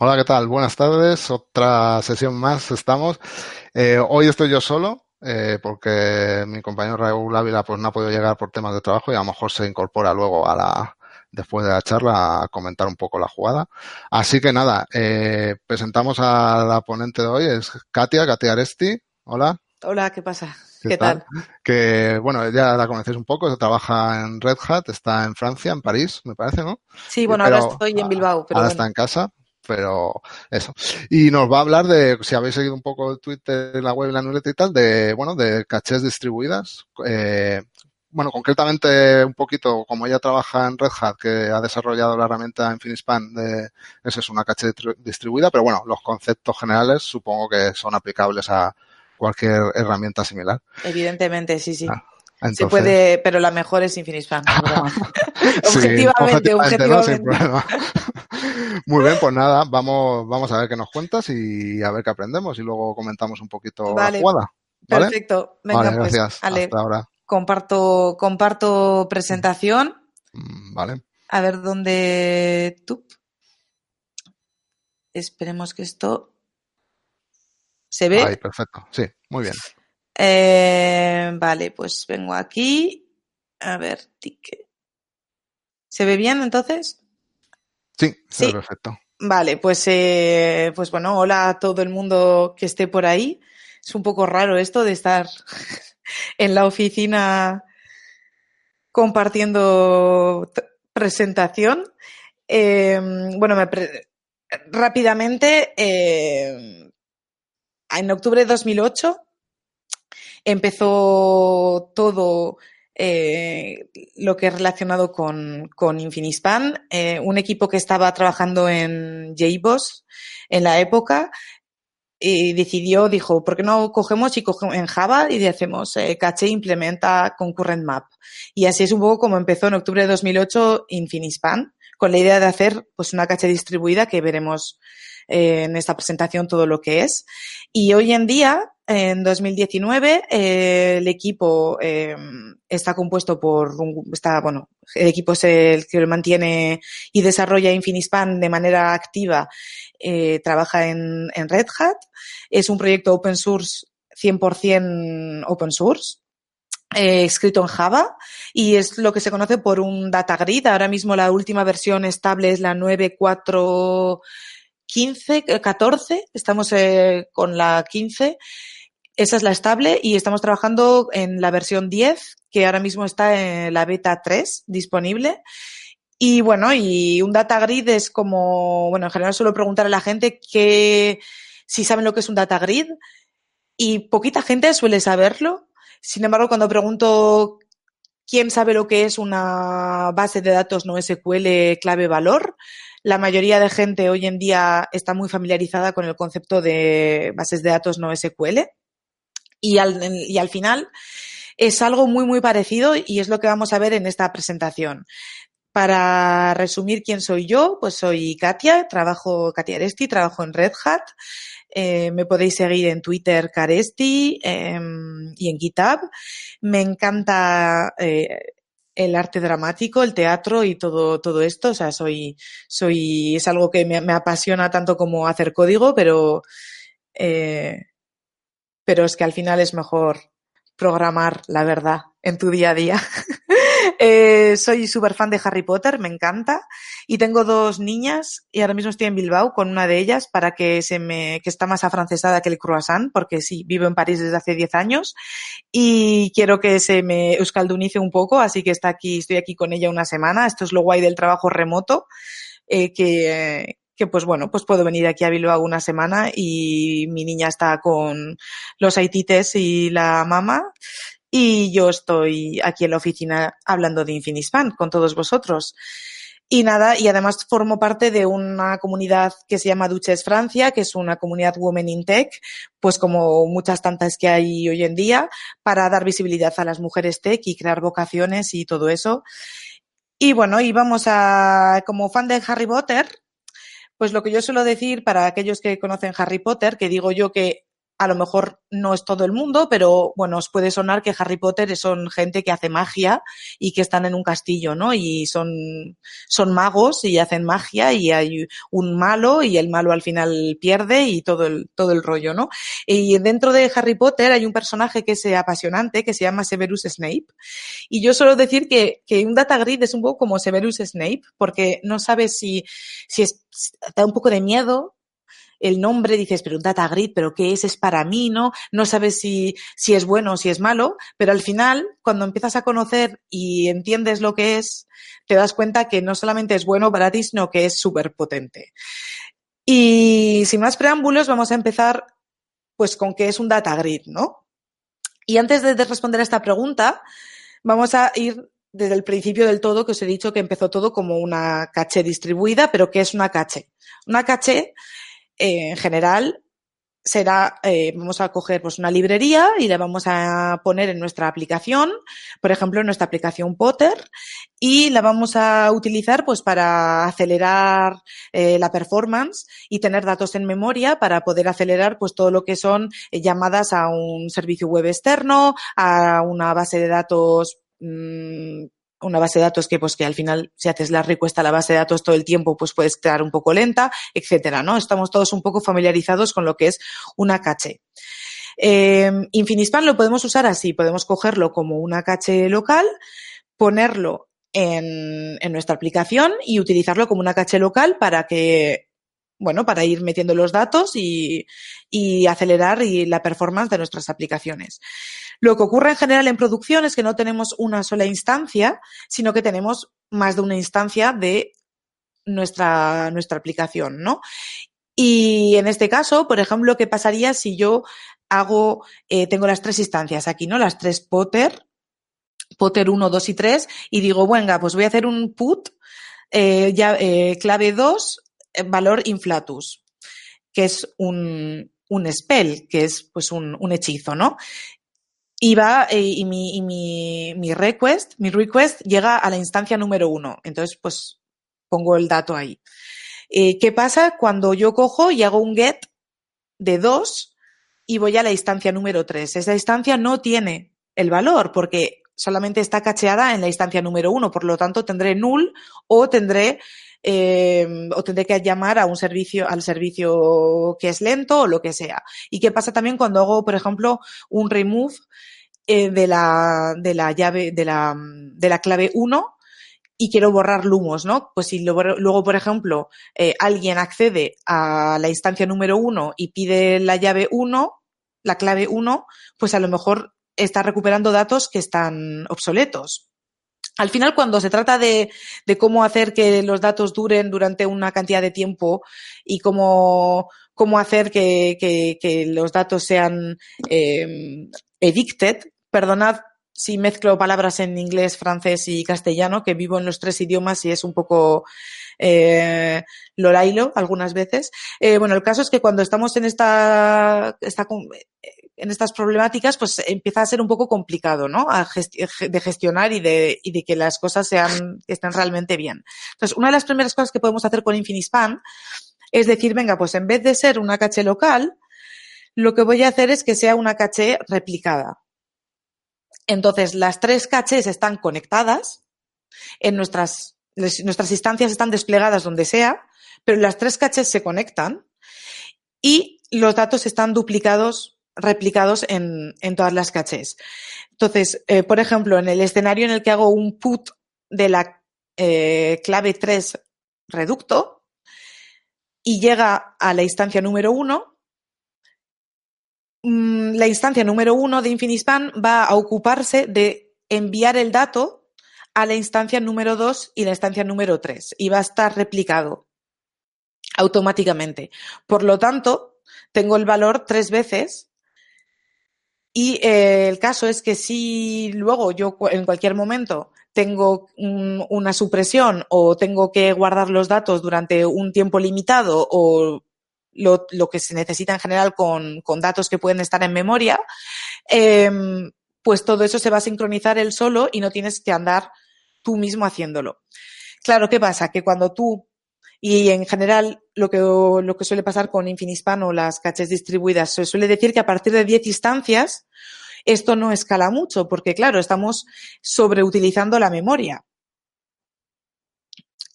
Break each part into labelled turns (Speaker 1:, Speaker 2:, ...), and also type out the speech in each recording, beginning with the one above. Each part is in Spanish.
Speaker 1: Hola, ¿qué tal? Buenas tardes. Otra sesión más estamos. Eh, hoy estoy yo solo eh, porque mi compañero Raúl Ávila pues no ha podido llegar por temas de trabajo y a lo mejor se incorpora luego a la después de la charla a comentar un poco la jugada. Así que nada, eh, presentamos a la ponente de hoy, es Katia, Katia Aresti. Hola.
Speaker 2: Hola, ¿qué pasa? ¿Qué, tal?
Speaker 1: Que, bueno, ya la conocéis un poco, trabaja en Red Hat, está en Francia, en París, me parece, ¿no?
Speaker 2: Sí, bueno, ahora estoy en Bilbao.
Speaker 1: Pero ahora está en casa, pero eso. Y nos va a hablar de, si habéis seguido un poco el Twitter, la web, la newsletter y tal, de, bueno, de cachés distribuidas. Eh, bueno, concretamente un poquito, como ella trabaja en Red Hat, que ha desarrollado la herramienta Infinispan, de, esa es una caché distribuida, pero bueno, los conceptos generales supongo que son aplicables a cualquier herramienta similar.
Speaker 2: Evidentemente, sí, sí. Ah, Se puede, pero la mejor es Infinispan. objetivamente, objetivamente.
Speaker 1: Muy bien, pues nada, vamos, vamos a ver qué nos cuentas y a ver qué aprendemos y luego comentamos un poquito la jugada.
Speaker 2: Perfecto.
Speaker 1: Venga, vale, pues, gracias. Hasta ahora.
Speaker 2: Comparto, comparto presentación.
Speaker 1: Mm, vale.
Speaker 2: A ver dónde tú. Esperemos que esto se ve.
Speaker 1: Ahí, perfecto. Sí, muy bien.
Speaker 2: Eh, vale, pues vengo aquí. A ver, ¿Se ve bien entonces?
Speaker 1: Sí, sí. perfecto.
Speaker 2: Vale, pues, eh, pues bueno, hola a todo el mundo que esté por ahí. Es un poco raro esto de estar en la oficina compartiendo presentación. Em, bueno, rápidamente, em, en octubre de 2008 empezó todo eh, lo que es relacionado con, con Infinispan, eh, un equipo que estaba trabajando en JBoss en la época y decidió, dijo, ¿por qué no cogemos y cogemos en Java y hacemos eh, caché implementa concurrent map? Y así es un poco como empezó en octubre de 2008 Infinispan, con la idea de hacer pues una caché distribuida que veremos eh, en esta presentación todo lo que es. Y hoy en día, en 2019, eh, el equipo eh, está compuesto por está, bueno, el equipo es el que mantiene y desarrolla Infinispan de manera activa, eh, trabaja en, en Red Hat, es un proyecto open source, 100% open source, eh, escrito en Java y es lo que se conoce por un data grid. Ahora mismo la última versión estable es la 9.4.15, 14, estamos con la 15 esa es la estable y estamos trabajando en la versión 10, que ahora mismo está en la beta 3 disponible. Y bueno, y un data grid es como, bueno, en general suelo preguntar a la gente que si saben lo que es un data grid y poquita gente suele saberlo. Sin embargo, cuando pregunto quién sabe lo que es una base de datos no SQL clave valor, la mayoría de gente hoy en día está muy familiarizada con el concepto de bases de datos no SQL. Y al, y al final es algo muy, muy parecido y es lo que vamos a ver en esta presentación. Para resumir quién soy yo, pues soy Katia, trabajo, Katia Aresti, trabajo en Red Hat. Eh, me podéis seguir en Twitter, Caresti, eh, y en GitHub. Me encanta eh, el arte dramático, el teatro y todo, todo esto. O sea, soy, soy, es algo que me, me apasiona tanto como hacer código, pero eh, pero es que al final es mejor programar la verdad en tu día a día. eh, soy súper fan de Harry Potter, me encanta. Y tengo dos niñas y ahora mismo estoy en Bilbao con una de ellas para que se me, que está más afrancesada que el croissant, porque sí, vivo en París desde hace 10 años y quiero que se me euskaldunice un poco, así que está aquí, estoy aquí con ella una semana. Esto es lo guay del trabajo remoto, eh, que, que pues bueno, pues puedo venir aquí a Bilbao una semana y mi niña está con los haitites y la mamá y yo estoy aquí en la oficina hablando de Infinispan con todos vosotros. Y nada, y además formo parte de una comunidad que se llama Duches Francia, que es una comunidad Women in Tech, pues como muchas tantas que hay hoy en día, para dar visibilidad a las mujeres tech y crear vocaciones y todo eso. Y bueno, y vamos a, como fan de Harry Potter, pues lo que yo suelo decir para aquellos que conocen Harry Potter, que digo yo que a lo mejor no es todo el mundo, pero bueno, os puede sonar que Harry Potter son gente que hace magia y que están en un castillo, ¿no? Y son, son magos y hacen magia y hay un malo y el malo al final pierde y todo el, todo el rollo, ¿no? Y dentro de Harry Potter hay un personaje que es apasionante que se llama Severus Snape. Y yo suelo decir que, que un data grid es un poco como Severus Snape, porque no sabes si, si es, da un poco de miedo el nombre, dices, pero un data grid, pero ¿qué es? Es para mí, ¿no? No sabes si, si es bueno o si es malo, pero al final, cuando empiezas a conocer y entiendes lo que es, te das cuenta que no solamente es bueno para ti, sino que es súper potente. Y sin más preámbulos, vamos a empezar pues con qué es un data grid, ¿no? Y antes de responder a esta pregunta, vamos a ir desde el principio del todo, que os he dicho que empezó todo como una caché distribuida, pero ¿qué es una caché? Una caché en general será, eh, vamos a coger pues una librería y la vamos a poner en nuestra aplicación, por ejemplo, en nuestra aplicación Potter, y la vamos a utilizar pues para acelerar eh, la performance y tener datos en memoria para poder acelerar pues todo lo que son eh, llamadas a un servicio web externo, a una base de datos mmm, una base de datos que, pues, que al final, si haces la request a la base de datos todo el tiempo, pues puedes quedar un poco lenta, etcétera, ¿no? Estamos todos un poco familiarizados con lo que es una caché. Eh, Infinispan lo podemos usar así, podemos cogerlo como una caché local, ponerlo en, en nuestra aplicación y utilizarlo como una caché local para que bueno, para ir metiendo los datos y, y acelerar y la performance de nuestras aplicaciones. Lo que ocurre en general en producción es que no tenemos una sola instancia, sino que tenemos más de una instancia de nuestra, nuestra aplicación, ¿no? Y en este caso, por ejemplo, ¿qué pasaría si yo hago, eh, tengo las tres instancias aquí, ¿no? Las tres Potter, Potter 1, 2 y 3, y digo, venga, pues voy a hacer un put, eh, ya, eh, clave 2, eh, valor inflatus, que es un, un spell, que es pues un, un hechizo, ¿no? y va eh, y, mi, mi, mi, request, mi request llega a la instancia número uno. Entonces, pues pongo el dato ahí. Eh, ¿Qué pasa cuando yo cojo y hago un get de dos y voy a la instancia número tres? Esa instancia no tiene el valor porque solamente está cacheada en la instancia número uno. Por lo tanto, tendré null o tendré eh, o tendré que llamar a un servicio, al servicio que es lento o lo que sea. ¿Y qué pasa también cuando hago, por ejemplo, un remove eh, de la, de la llave, de la, de la clave 1 y quiero borrar lumos, ¿no? Pues si luego, por ejemplo, eh, alguien accede a la instancia número 1 y pide la llave 1, la clave 1, pues a lo mejor está recuperando datos que están obsoletos. Al final, cuando se trata de, de, cómo hacer que los datos duren durante una cantidad de tiempo y cómo, cómo hacer que, que, que los datos sean eh, perdonad si mezclo palabras en inglés, francés y castellano, que vivo en los tres idiomas y es un poco eh, algunas veces. Eh, bueno, el caso es que cuando estamos en esta, esta en estas problemáticas, pues empieza a ser un poco complicado, ¿no? de gestionar y de, y de que las cosas sean, estén realmente bien. Entonces, una de las primeras cosas que podemos hacer con Infinispan es decir, venga, pues en vez de ser una caché local, lo que voy a hacer es que sea una caché replicada. Entonces, las tres cachés están conectadas en nuestras, nuestras instancias están desplegadas donde sea, pero las tres cachés se conectan y los datos están duplicados replicados en, en todas las cachés. Entonces, eh, por ejemplo, en el escenario en el que hago un put de la eh, clave 3 reducto y llega a la instancia número 1, mmm, la instancia número 1 de Infinispan va a ocuparse de enviar el dato a la instancia número 2 y la instancia número 3 y va a estar replicado automáticamente. Por lo tanto, tengo el valor tres veces y eh, el caso es que si luego yo en cualquier momento tengo un, una supresión o tengo que guardar los datos durante un tiempo limitado o lo, que se necesita en general con, con, datos que pueden estar en memoria, eh, pues todo eso se va a sincronizar él solo y no tienes que andar tú mismo haciéndolo. Claro, ¿qué pasa? Que cuando tú y en general lo que, lo que suele pasar con Infinispan o las caches distribuidas, se suele decir que a partir de 10 instancias esto no escala mucho porque claro, estamos sobreutilizando la memoria.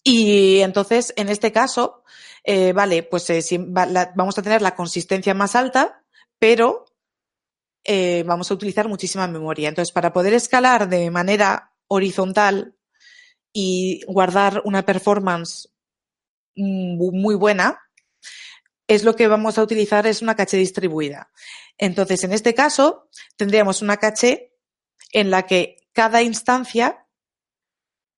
Speaker 2: Y entonces, en este caso, eh, vale, pues eh, vamos a tener la consistencia más alta, pero eh, vamos a utilizar muchísima memoria. Entonces, para poder escalar de manera horizontal y guardar una performance muy buena, es lo que vamos a utilizar es una caché distribuida. Entonces, en este caso, tendríamos una caché en la que cada instancia,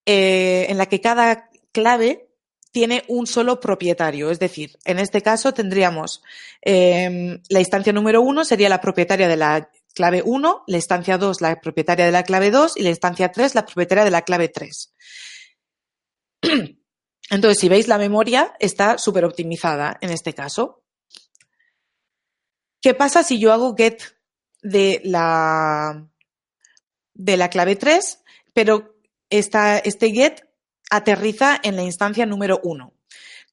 Speaker 2: eh, en la que cada clave tiene un solo propietario. Es decir, en este caso tendríamos eh, la instancia número uno sería la propietaria de la clave 1, la instancia 2 la propietaria de la clave 2 y la instancia 3 la propietaria de la clave 3. Entonces, si veis, la memoria está súper optimizada en este caso. ¿Qué pasa si yo hago get de la, de la clave 3, pero esta, este get aterriza en la instancia número 1?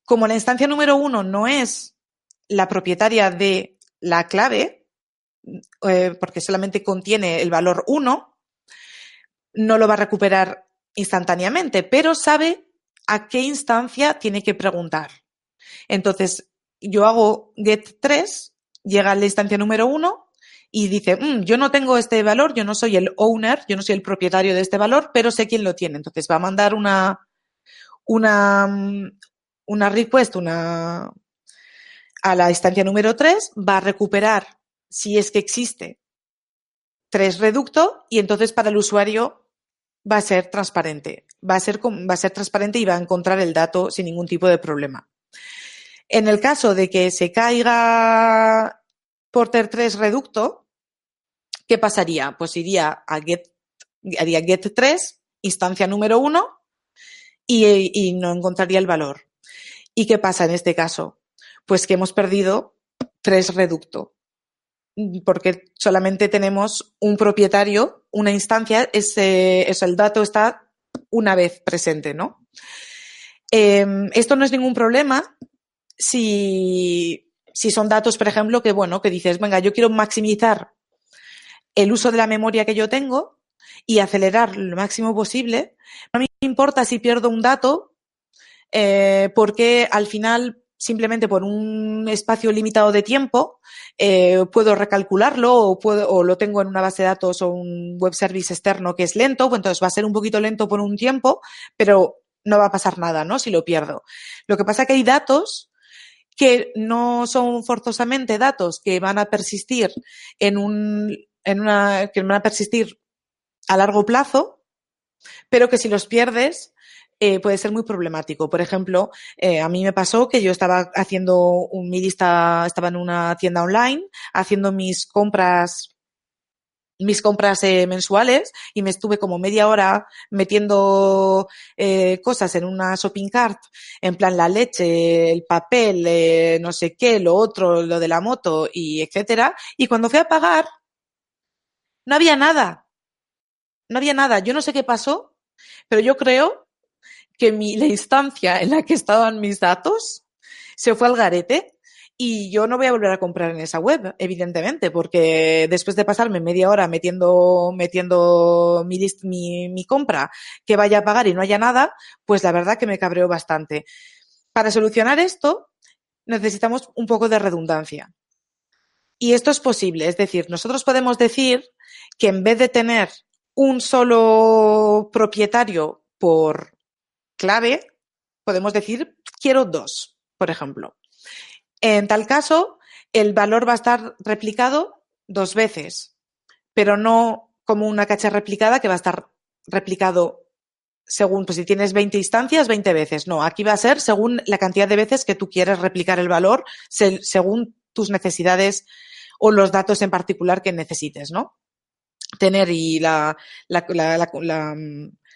Speaker 2: Como la instancia número 1 no es la propietaria de la clave, eh, porque solamente contiene el valor 1, no lo va a recuperar instantáneamente, pero sabe a qué instancia tiene que preguntar. Entonces, yo hago get 3, llega a la instancia número 1 y dice, mm, yo no tengo este valor, yo no soy el owner, yo no soy el propietario de este valor, pero sé quién lo tiene. Entonces va a mandar una, una, una request, a la instancia número 3, va a recuperar, si es que existe, tres reducto y entonces para el usuario va a ser transparente. Va a ser, va a ser transparente y va a encontrar el dato sin ningún tipo de problema. En el caso de que se caiga Porter 3 reducto, ¿qué pasaría? Pues iría a get, haría get 3, instancia número 1, y, y no encontraría el valor. ¿Y qué pasa en este caso? Pues que hemos perdido 3 reducto porque solamente tenemos un propietario, una instancia, ese, eso, el dato está una vez presente, ¿no? Eh, esto no es ningún problema si, si son datos, por ejemplo, que bueno, que dices, venga, yo quiero maximizar el uso de la memoria que yo tengo y acelerar lo máximo posible. No me importa si pierdo un dato, eh, porque al final simplemente por un espacio limitado de tiempo, eh, puedo recalcularlo o, puedo, o lo tengo en una base de datos o un web service externo que es lento, pues entonces va a ser un poquito lento por un tiempo, pero no va a pasar nada, ¿no? Si lo pierdo. Lo que pasa es que hay datos que no son forzosamente datos que van a persistir en un, en una, que van a persistir a largo plazo, pero que si los pierdes, eh, puede ser muy problemático. Por ejemplo, eh, a mí me pasó que yo estaba haciendo un, mi lista, estaba en una tienda online haciendo mis compras mis compras eh, mensuales y me estuve como media hora metiendo cosas en una shopping cart, en plan la leche, el papel, no sé qué, lo otro, lo de la moto y etcétera. Y cuando fui a pagar, no había nada. No había nada. Yo no sé qué pasó, pero yo creo que mi, la instancia en la que estaban mis datos se fue al garete y yo no voy a volver a comprar en esa web, evidentemente, porque después de pasarme media hora metiendo, metiendo mi, mi, mi compra que vaya a pagar y no haya nada, pues la verdad que me cabreó bastante. Para solucionar esto, necesitamos un poco de redundancia. Y esto es posible, es decir, nosotros podemos decir que en vez de tener un solo propietario por, clave, podemos decir quiero dos, por ejemplo. En tal caso, el valor va a estar replicado dos veces, pero no como una cacha replicada que va a estar replicado según, pues si tienes 20 instancias, 20 veces. No, aquí va a ser según la cantidad de veces que tú quieres replicar el valor, según tus necesidades o los datos en particular que necesites, ¿no? Tener y la, la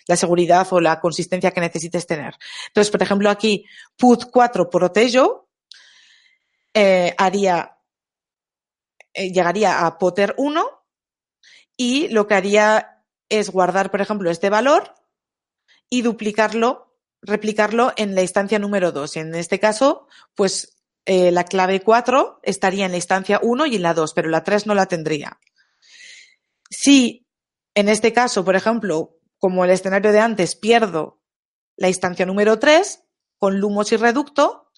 Speaker 2: la seguridad o la consistencia que necesites tener. Entonces, por ejemplo, aquí put 4 protejo eh, haría, eh, llegaría a poter 1 y lo que haría es guardar, por ejemplo, este valor y duplicarlo replicarlo en la instancia número 2. En este caso, pues eh, la clave 4 estaría en la instancia 1 y en la 2, pero la 3 no la tendría. Si en este caso, por ejemplo, como el escenario de antes, pierdo la instancia número 3 con lumos y reducto,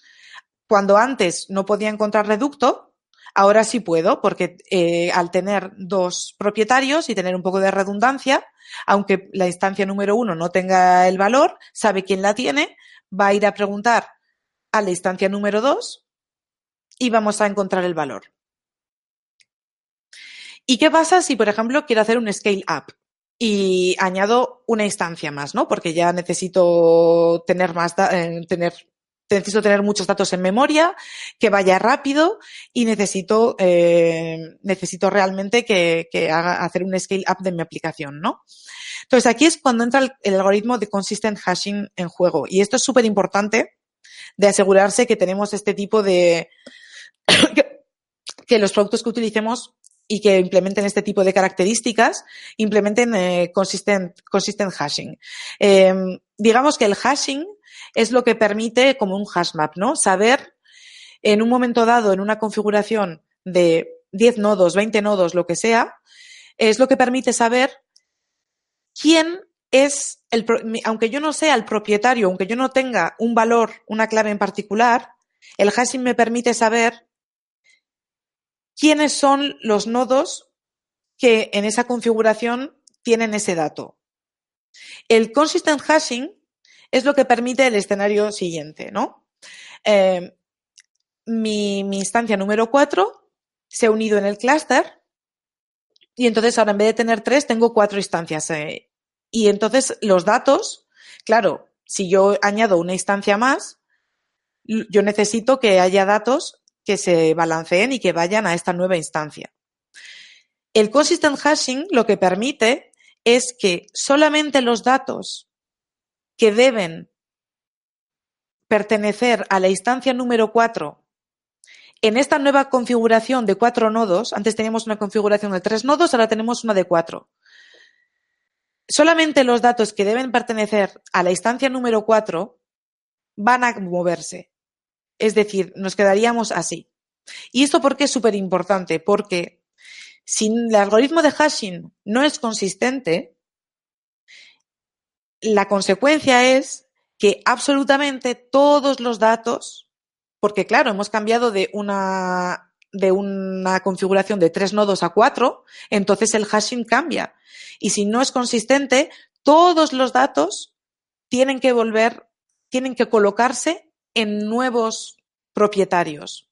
Speaker 2: cuando antes no podía encontrar reducto, ahora sí puedo, porque eh, al tener dos propietarios y tener un poco de redundancia, aunque la instancia número uno no tenga el valor, sabe quién la tiene, va a ir a preguntar a la instancia número dos y vamos a encontrar el valor. ¿Y qué pasa si, por ejemplo, quiero hacer un scale up? Y añado una instancia más, ¿no? Porque ya necesito tener más, eh, tener necesito tener muchos datos en memoria, que vaya rápido y necesito, eh, necesito realmente que, que, haga hacer un scale up de mi aplicación, ¿no? Entonces aquí es cuando entra el, algoritmo de consistent hashing en juego y esto es súper importante de asegurarse que tenemos este tipo de que los productos que utilicemos y que implementen este tipo de características, implementen eh, consistent, consistent hashing. Eh, digamos que el hashing es lo que permite, como un hash map, ¿no? Saber en un momento dado, en una configuración de 10 nodos, 20 nodos, lo que sea, es lo que permite saber quién es el, aunque yo no sea el propietario, aunque yo no tenga un valor, una clave en particular, el hashing me permite saber quiénes son los nodos que en esa configuración tienen ese dato. El consistent hashing es lo que permite el escenario siguiente, ¿no? Eh, mi, instancia número 4 se ha unido en el clúster y entonces ahora en vez de tener tres tengo cuatro instancias. Eh, y entonces los datos, claro, si yo añado una instancia más, yo necesito que haya datos que se balanceen y que vayan a esta nueva instancia. El consistent hashing lo que permite es que solamente los datos que deben pertenecer a la instancia número 4 en esta nueva configuración de cuatro nodos, antes teníamos una configuración de tres nodos, ahora tenemos una de cuatro. Solamente los datos que deben pertenecer a la instancia número 4 van a moverse. Es decir, nos quedaríamos así. ¿Y esto por qué es súper importante? Porque si el algoritmo de hashing no es consistente, la consecuencia es que absolutamente todos los datos, porque claro, hemos cambiado de una, de una configuración de tres nodos a cuatro, entonces el hashing cambia. Y si no es consistente, todos los datos tienen que volver, tienen que colocarse en nuevos propietarios.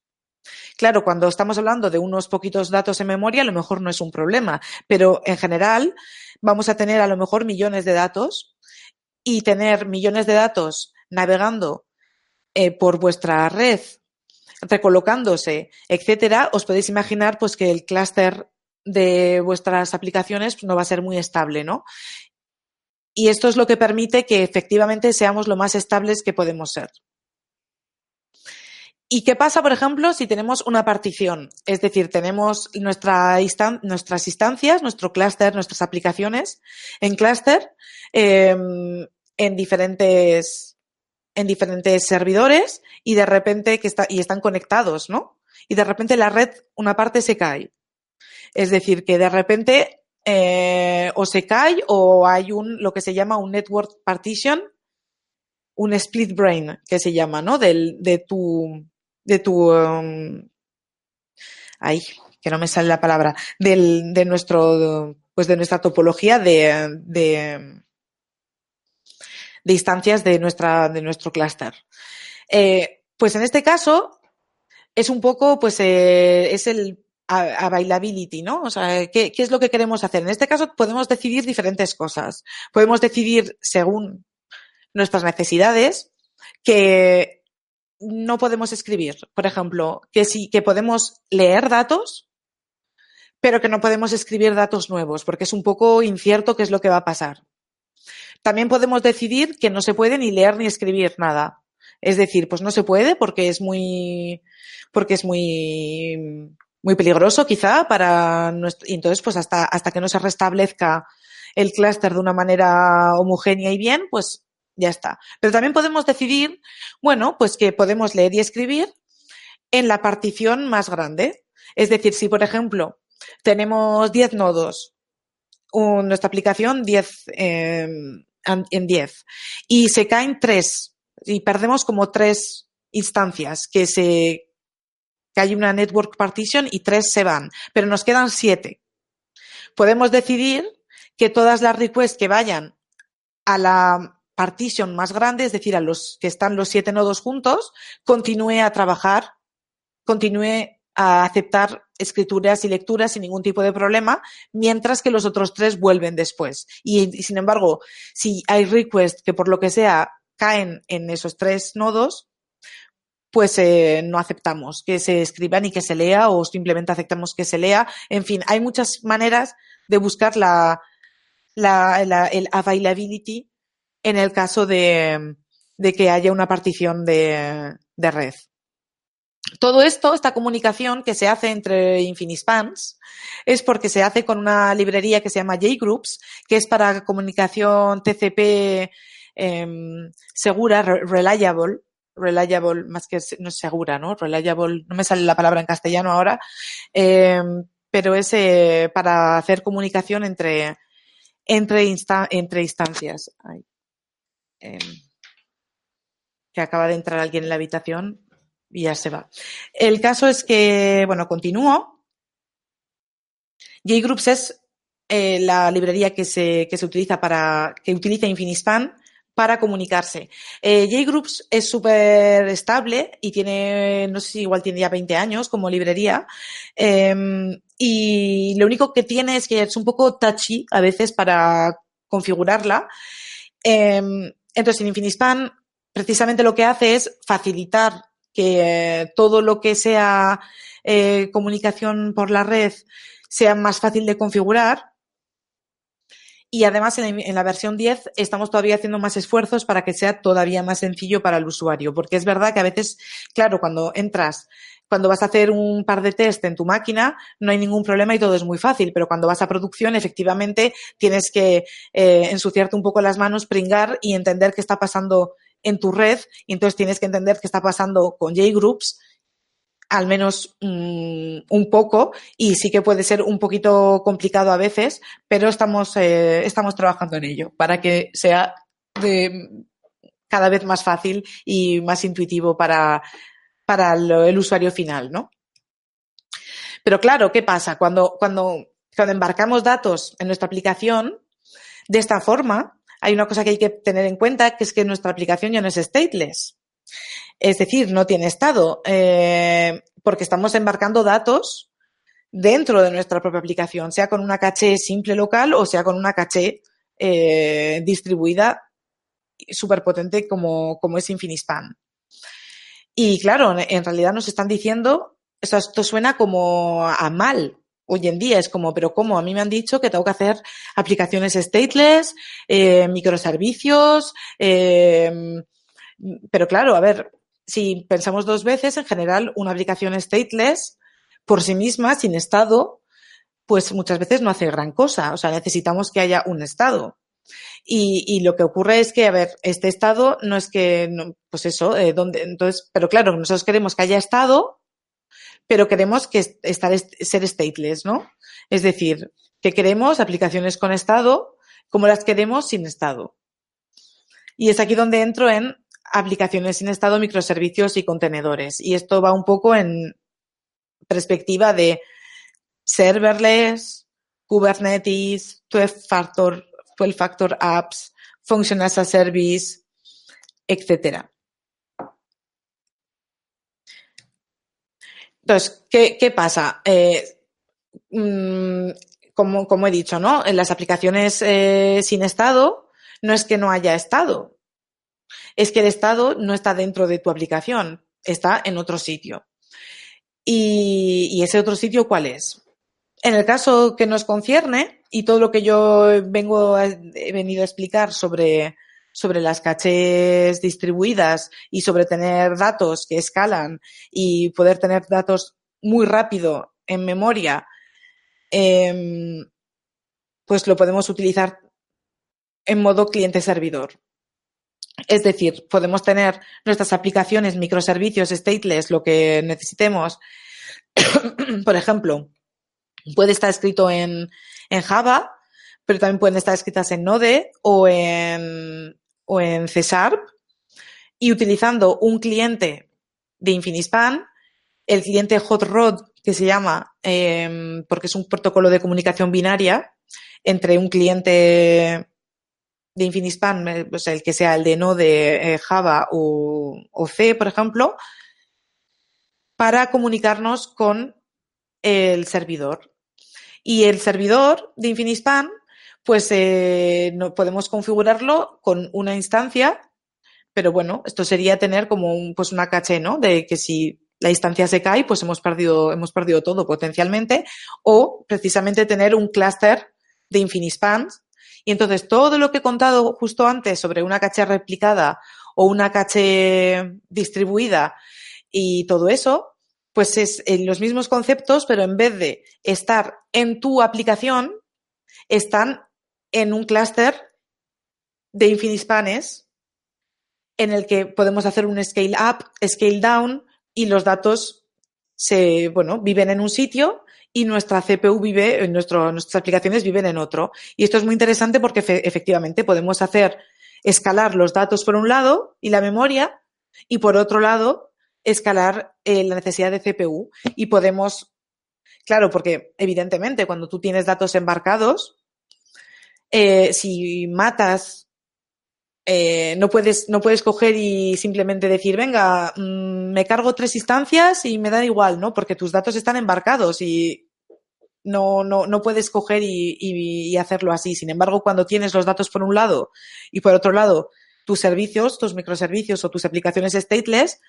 Speaker 2: Claro, cuando estamos hablando de unos poquitos datos en memoria, a lo mejor no es un problema, pero en general vamos a tener a lo mejor millones de datos y tener millones de datos navegando eh, por vuestra red, recolocándose, etcétera, os podéis imaginar pues que el clúster de vuestras aplicaciones no va a ser muy estable, ¿no? Y esto es lo que permite que efectivamente seamos lo más estables que podemos ser. ¿Y qué pasa, por ejemplo, si tenemos una partición? Es decir, tenemos nuestras instancias, nuestro clúster, nuestras aplicaciones en clúster, eh, en diferentes, en diferentes servidores y de repente que está, y están conectados, ¿no? Y de repente la red, una parte se cae. Es decir, que de repente eh, o se cae o hay un, lo que se llama un network partition, un split brain, que se llama, ¿no? Del, de tu, de tu, um, ay, que no me sale la palabra, del, de nuestro, pues de nuestra topología de, de, de instancias de nuestra, de nuestro clúster. Eh, pues en este caso es un poco, pues eh, es el availability, ¿no? O sea, ¿qué, ¿qué es lo que queremos hacer? En este caso podemos decidir diferentes cosas. Podemos decidir según nuestras necesidades que no podemos escribir. Por ejemplo, que sí, que podemos leer datos, pero que no podemos escribir datos nuevos, porque es un poco incierto qué es lo que va a pasar. También podemos decidir que no se puede ni leer ni escribir nada. Es decir, pues no se puede porque es muy, porque es muy, muy peligroso quizá para nuestro, y entonces pues hasta, hasta que no se restablezca el clúster de una manera homogénea y bien, pues ya está. Pero también podemos decidir, bueno, pues que podemos leer y escribir en la partición más grande. Es decir, si por ejemplo tenemos 10 nodos, nuestra aplicación 10 eh, en 10 y se caen 3 y perdemos como 3 instancias que se que hay una network partition y 3 se van, pero nos quedan 7. Podemos decidir que todas las requests que vayan a la partition más grande, es decir, a los que están los siete nodos juntos, continúe a trabajar, continúe a aceptar escrituras y lecturas sin ningún tipo de problema, mientras que los otros tres vuelven después. Y, sin embargo, si hay requests que por lo que sea caen en esos tres nodos, pues eh, no aceptamos que se escriba ni que se lea o simplemente aceptamos que se lea. En fin, hay muchas maneras de buscar la, la, la, el availability en el caso de, de que haya una partición de, de, red. Todo esto, esta comunicación que se hace entre Infinispans, es porque se hace con una librería que se llama JGroups, que es para comunicación TCP eh, segura, reliable, reliable, más que no segura, ¿no? Reliable, no me sale la palabra en castellano ahora, eh, pero es eh, para hacer comunicación entre, entre, insta entre instancias. Eh, que acaba de entrar alguien en la habitación y ya se va. El caso es que, bueno, continúo. JGroups es eh, la librería que se, que se utiliza para, que utiliza Infinispan para comunicarse. Eh, JGroups es súper estable y tiene, no sé si igual tiene ya 20 años como librería. Eh, y lo único que tiene es que es un poco touchy a veces para configurarla. Eh, entonces, en Infinispan precisamente lo que hace es facilitar que eh, todo lo que sea eh, comunicación por la red sea más fácil de configurar. Y además en en la, versión 10 estamos todavía haciendo más esfuerzos para que sea todavía más sencillo para el usuario, porque es verdad que a veces, claro, cuando entras, cuando vas a hacer un par de test en tu máquina, no hay ningún problema y todo es muy fácil, pero cuando vas a producción, efectivamente, tienes que eh, ensuciarte un poco las manos, pringar y entender qué está pasando en tu red, y entonces tienes que entender qué está pasando con JGroups, al menos mmm, un poco. Y sí que puede ser un poquito complicado a veces, pero estamos, eh, estamos trabajando en ello para que sea cada vez más fácil y más intuitivo para, para el, el usuario final, ¿no? Pero claro, ¿qué pasa? Cuando, cuando, cuando embarcamos datos en nuestra aplicación, de esta forma, hay una cosa que hay que tener en cuenta, que es que nuestra aplicación ya no es stateless. Es decir, no tiene estado, eh, porque estamos embarcando datos dentro de nuestra propia aplicación, sea con una caché simple local o sea con una caché eh, distribuida súper potente como, como es Infinispan. Y claro, en realidad nos están diciendo, esto, suena como a mal, hoy en día es como, pero ¿cómo? A mí me han dicho que tengo que hacer aplicaciones stateless, eh, microservicios, eh, pero claro, a ver, si pensamos dos veces, en general, una aplicación stateless por sí misma, sin estado, pues muchas veces no hace gran cosa. O sea, necesitamos que haya un estado. Y, lo que ocurre es que, a ver, este estado no es que, pues eso, eh, donde, entonces, pero claro, nosotros queremos que haya estado, pero queremos que estar, ser stateless, ¿no? Es decir, que queremos aplicaciones con estado como las queremos sin estado. Y es aquí donde entro en aplicaciones sin estado, microservicios y contenedores. Y esto va un poco en perspectiva de serverless, Kubernetes, 12 12 factor apps, function as a service, etcétera. Entonces, ¿qué, pasa? Eh, mmm, como, he dicho, ¿no? En las aplicaciones eh, sin estado, no es que no haya estado, es que el estado no está dentro de tu aplicación, está en otro sitio. ¿Y, y ese otro sitio cuál es? En el caso que nos concierne, y todo lo que yo vengo he venido a explicar sobre, sobre las cachés distribuidas y sobre tener datos que escalan y poder tener datos muy rápido en memoria, eh, pues lo podemos utilizar en modo cliente-servidor. Es decir, podemos tener nuestras aplicaciones, microservicios, stateless, lo que necesitemos. Por ejemplo, puede estar escrito en, Java, pero también pueden estar escritas en Node o en, o en C Sharp y utilizando un cliente de Infinispan, el cliente Hot Rod, que se llama, eh, porque es un protocolo de comunicación binaria entre un cliente de Infinispan, o sea, el que sea el de Node, eh, Java o, C, por ejemplo, para comunicarnos con el servidor. Y el servidor de Infinispan, pues eh, no, podemos configurarlo con una instancia pero bueno, esto sería tener como un, pues una caché, ¿no? De que si la instancia se cae, pues hemos perdido, hemos perdido todo potencialmente, o precisamente tener un clúster de Infinispans. Y entonces todo lo que he contado justo antes sobre una caché replicada o una caché distribuida y todo eso, pues es en los mismos conceptos, pero en vez de estar en tu aplicación, están en un clúster de Infinispanes en el que podemos hacer un scale up, scale down y los datos se, bueno, viven en un sitio y nuestra CPU vive, nuestro, nuestras aplicaciones viven en otro. Y esto es muy interesante porque efectivamente podemos hacer escalar los datos por un lado y la memoria y por otro lado escalar eh, la necesidad de CPU y podemos, claro, porque evidentemente cuando tú tienes datos embarcados, eh, si matas eh, no puedes, no puedes coger y simplemente decir, venga, mmm, me cargo tres instancias y me da igual, ¿no? Porque tus datos están embarcados y no, no, no puedes coger y, hacerlo así. Sin embargo, cuando tienes los datos por un lado y por otro lado tus servicios, tus microservicios o tus aplicaciones stateless,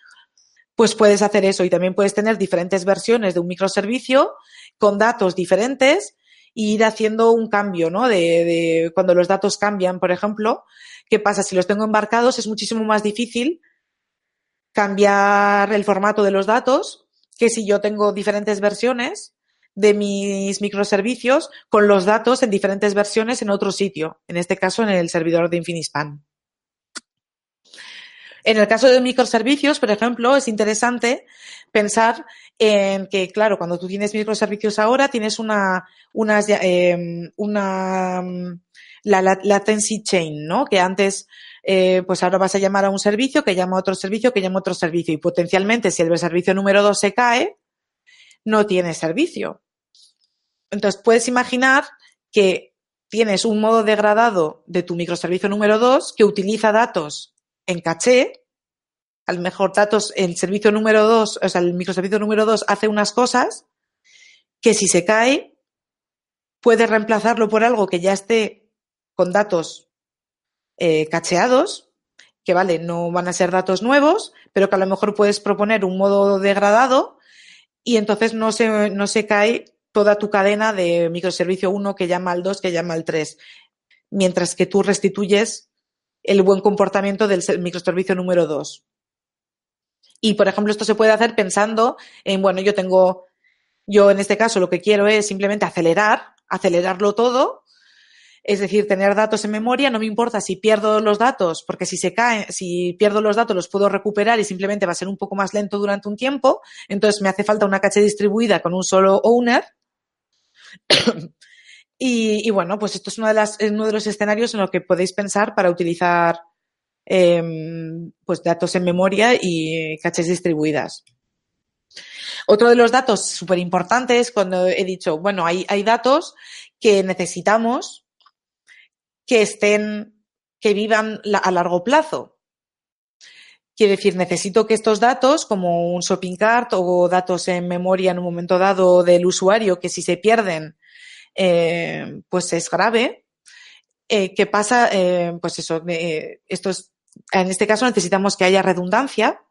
Speaker 2: pues puedes hacer eso y también puedes tener diferentes versiones de un microservicio con datos diferentes e ir haciendo un cambio, ¿no? De, de cuando los datos cambian, por ejemplo, ¿Qué pasa? Si los tengo embarcados es muchísimo más difícil cambiar el formato de los datos que si yo tengo diferentes versiones de mis microservicios con los datos en diferentes versiones en otro sitio, en este caso en el servidor de Infinispan. En el caso de microservicios, por ejemplo, es interesante pensar en que, claro, cuando tú tienes microservicios ahora, tienes una, una, la, la latency chain, ¿no? Que antes, eh, pues ahora vas a llamar a un servicio que llama a otro servicio que llama a otro servicio y potencialmente si el servicio número dos se cae, no tiene servicio. Entonces puedes imaginar que tienes un modo degradado de tu microservicio número dos que utiliza datos en caché, a lo mejor datos, el servicio número dos, o sea, el microservicio número dos hace unas cosas que si se cae, puede reemplazarlo por algo que ya esté con datos eh, cacheados, que vale, no van a ser datos nuevos, pero que a lo mejor puedes proponer un modo degradado y entonces no se, no se cae toda tu cadena de microservicio 1 que llama al 2, que llama al 3, mientras que tú restituyes el buen comportamiento del microservicio número 2. Y, por ejemplo, esto se puede hacer pensando en, bueno, yo tengo, yo en este caso lo que quiero es simplemente acelerar, acelerarlo todo es decir, tener datos en memoria, no me importa si pierdo los datos, porque si se caen, si pierdo los datos los puedo recuperar y simplemente va a ser un poco más lento durante un tiempo. Entonces me hace falta una caché distribuida con un solo owner. y, bueno, pues esto es, uno de los escenarios en los que podéis pensar para utilizar eh, pues datos en memoria y cachés distribuidas. Otro de los datos súper importantes cuando he dicho, bueno, hay, hay datos que necesitamos que estén, que vivan a largo plazo. Quiere decir, necesito que estos datos, como un shopping cart o datos en memoria en un momento dado del usuario, que si se pierden, eh, pues es grave. Eh, ¿Qué pasa? Eh, pues eso, estos, en este caso necesitamos que haya redundancia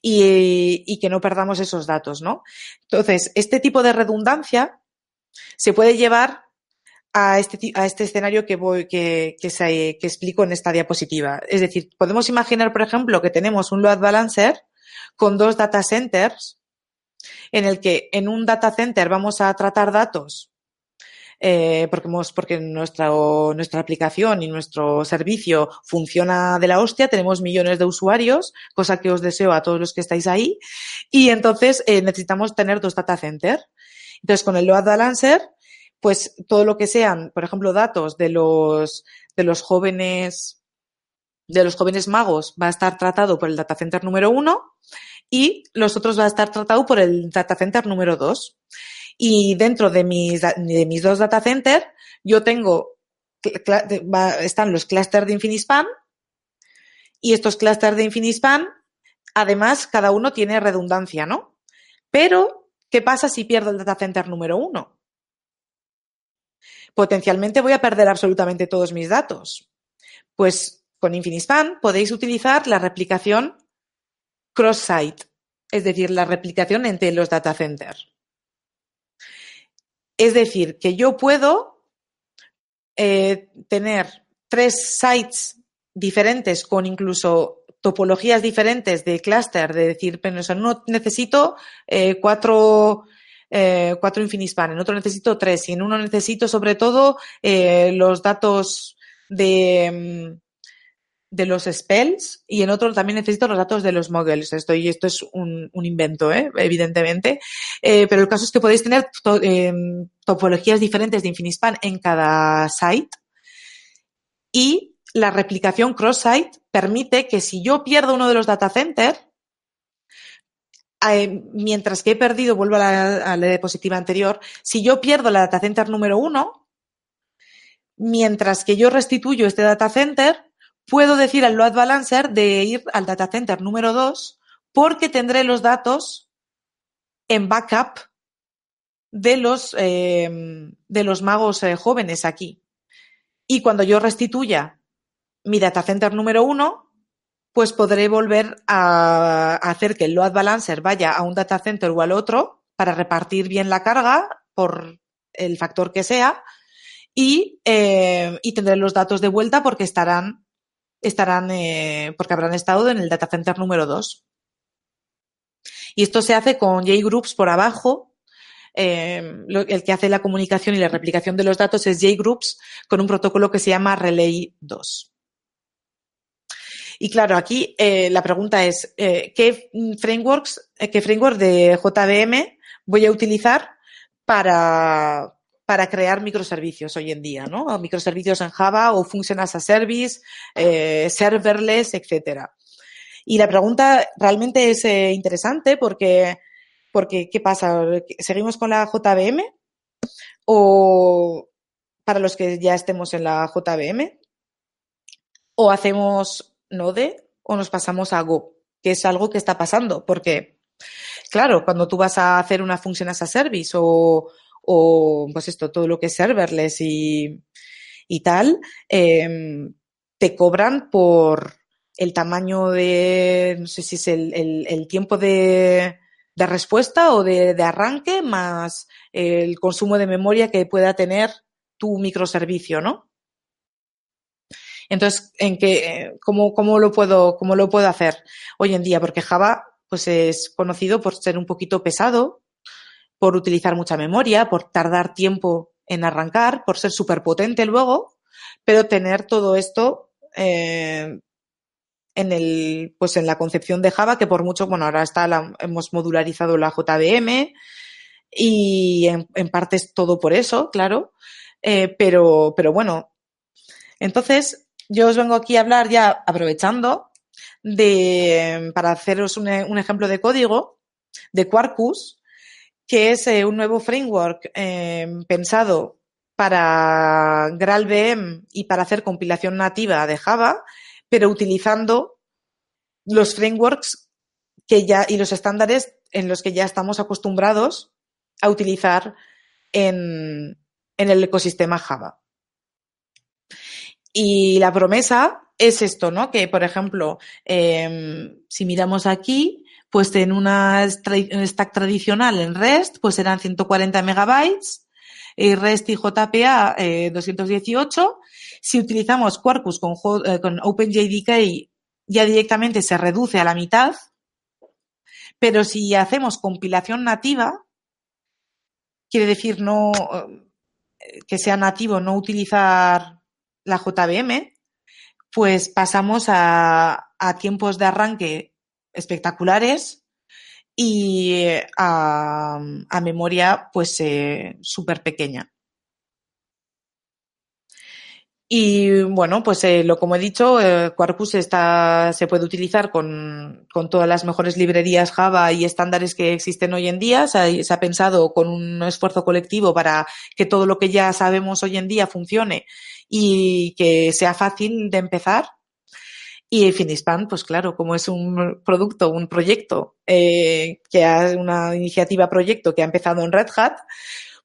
Speaker 2: y, que no perdamos esos datos, ¿no? Entonces, este tipo de redundancia se puede llevar a este, a este escenario que, voy, que, que explico en esta diapositiva. Es decir, podemos imaginar, por ejemplo, que tenemos un load balancer con dos data centers en el que en un data center vamos a tratar datos eh, porque, hemos, nuestra, aplicación y nuestro servicio funciona de la hostia, tenemos millones de usuarios, cosa que os deseo a todos los que estáis ahí, y entonces eh, necesitamos tener dos data centers. Entonces, con el load balancer, pues todo lo que sean, por ejemplo, datos de los, de los jóvenes de los jóvenes magos va a estar tratado por el data center número uno y los otros va a estar tratado por el data center número dos. Y dentro de mis, de mis dos data centers, yo tengo, están los clusters de Infinispan y estos clusters de Infinispan, además, cada uno tiene redundancia, ¿no? Pero, ¿qué pasa si pierdo el data center número uno? Potencialmente voy a perder absolutamente todos mis datos. Pues con Infinispan podéis utilizar la replicación cross-site, es decir, la replicación entre los data centers. Es decir, que yo puedo eh, tener tres sites diferentes con incluso topologías diferentes de clúster, de decir, pero no necesito eh, cuatro, eh, cuatro Infinispan, en otro necesito tres y en uno necesito sobre todo los datos de, de los spells y en otro también necesito los datos de los models. Esto, y esto es un, invento, ¿eh? evidentemente. Eh, pero el caso es que podéis tener em, topologías diferentes de Infinispan en cada site y la replicación cross-site permite que si yo pierdo uno de los data centers, eh, mientras que he perdido, vuelvo a la, a la diapositiva anterior, si yo pierdo la data center número uno, mientras que yo restituyo este data center, puedo decir al load balancer de ir al data center número 2 porque tendré los datos en backup de los, em, de los magos eh, jóvenes aquí. Y cuando yo restituya mi data center número 1, pues podré volver a hacer que el load balancer vaya a un data center o al otro para repartir bien la carga por el factor que sea y, eh, y tendré los datos de vuelta porque estarán estarán, eh, porque habrán estado en el data center número 2. Y esto se hace con JGroups por abajo. Eh, el que hace la comunicación y la replicación de los datos es JGroups con un protocolo que se llama Relay 2. Y claro, aquí eh, la pregunta es, ¿qué frameworks, qué framework de JVM voy a utilizar para, para crear microservicios hoy en día, ¿no? microservicios en Java o Function as a Service, eh, serverless, etcétera. Y la pregunta realmente es eh, interesante porque, porque, ¿qué pasa? ¿Seguimos con la JVM? ¿O para los que ya estemos en la JVM? ¿O hacemos Node o nos pasamos a Go? Que es algo que está pasando porque, claro, cuando tú vas a hacer una Function as a Service o, o pues esto, todo lo que es serverless y, y tal, em, te cobran por el tamaño de, no sé si es el, el, tiempo de, de, respuesta o de, de, arranque más el consumo de memoria que pueda tener tu microservicio, ¿no? Entonces, ¿en qué, cómo, cómo, lo puedo, ¿cómo lo puedo hacer hoy en día? Porque Java pues es conocido por ser un poquito pesado por utilizar mucha memoria, por tardar tiempo en arrancar, por ser súper potente luego, pero tener todo esto eh, en el, pues en la concepción de Java, que por mucho, bueno, ahora está la, hemos modularizado la JVM y en, parte es todo por eso, claro, eh, pero, pero bueno. Entonces, yo os vengo aquí a hablar ya aprovechando de, para haceros un ejemplo de código de Quarkus, que es eh, un nuevo framework eh, pensado para GraalVM y para hacer compilación nativa de Java, pero utilizando los frameworks que ya y los estándares en los que ya estamos acostumbrados a utilizar en, en el ecosistema Java. Y la promesa es esto, ¿no? Que, por ejemplo, eh, si miramos aquí, pues en una stack tradicional en REST, pues serán 140 megabytes, y REST y JPA 218. Eh, si utilizamos Quarkus con, eh, con OpenJDK, ya directamente se reduce a la mitad. Pero si hacemos compilación nativa, quiere decir no que sea nativo no utilizar la JVM, pues pasamos a tiempos de arranque espectaculares y a, a memoria pues eh, súper pequeña. Y bueno, pues eh, lo como he dicho, eh, Quarkus está, se puede utilizar con, con, todas las mejores librerías Java y estándares que existen hoy en día. Se ha, pensado con un esfuerzo colectivo para que todo lo que ya sabemos hoy en día funcione y que sea fácil de empezar. Y Finispan, pues claro, como es un producto, un proyecto, eh, que es una iniciativa proyecto que ha empezado en Red Hat,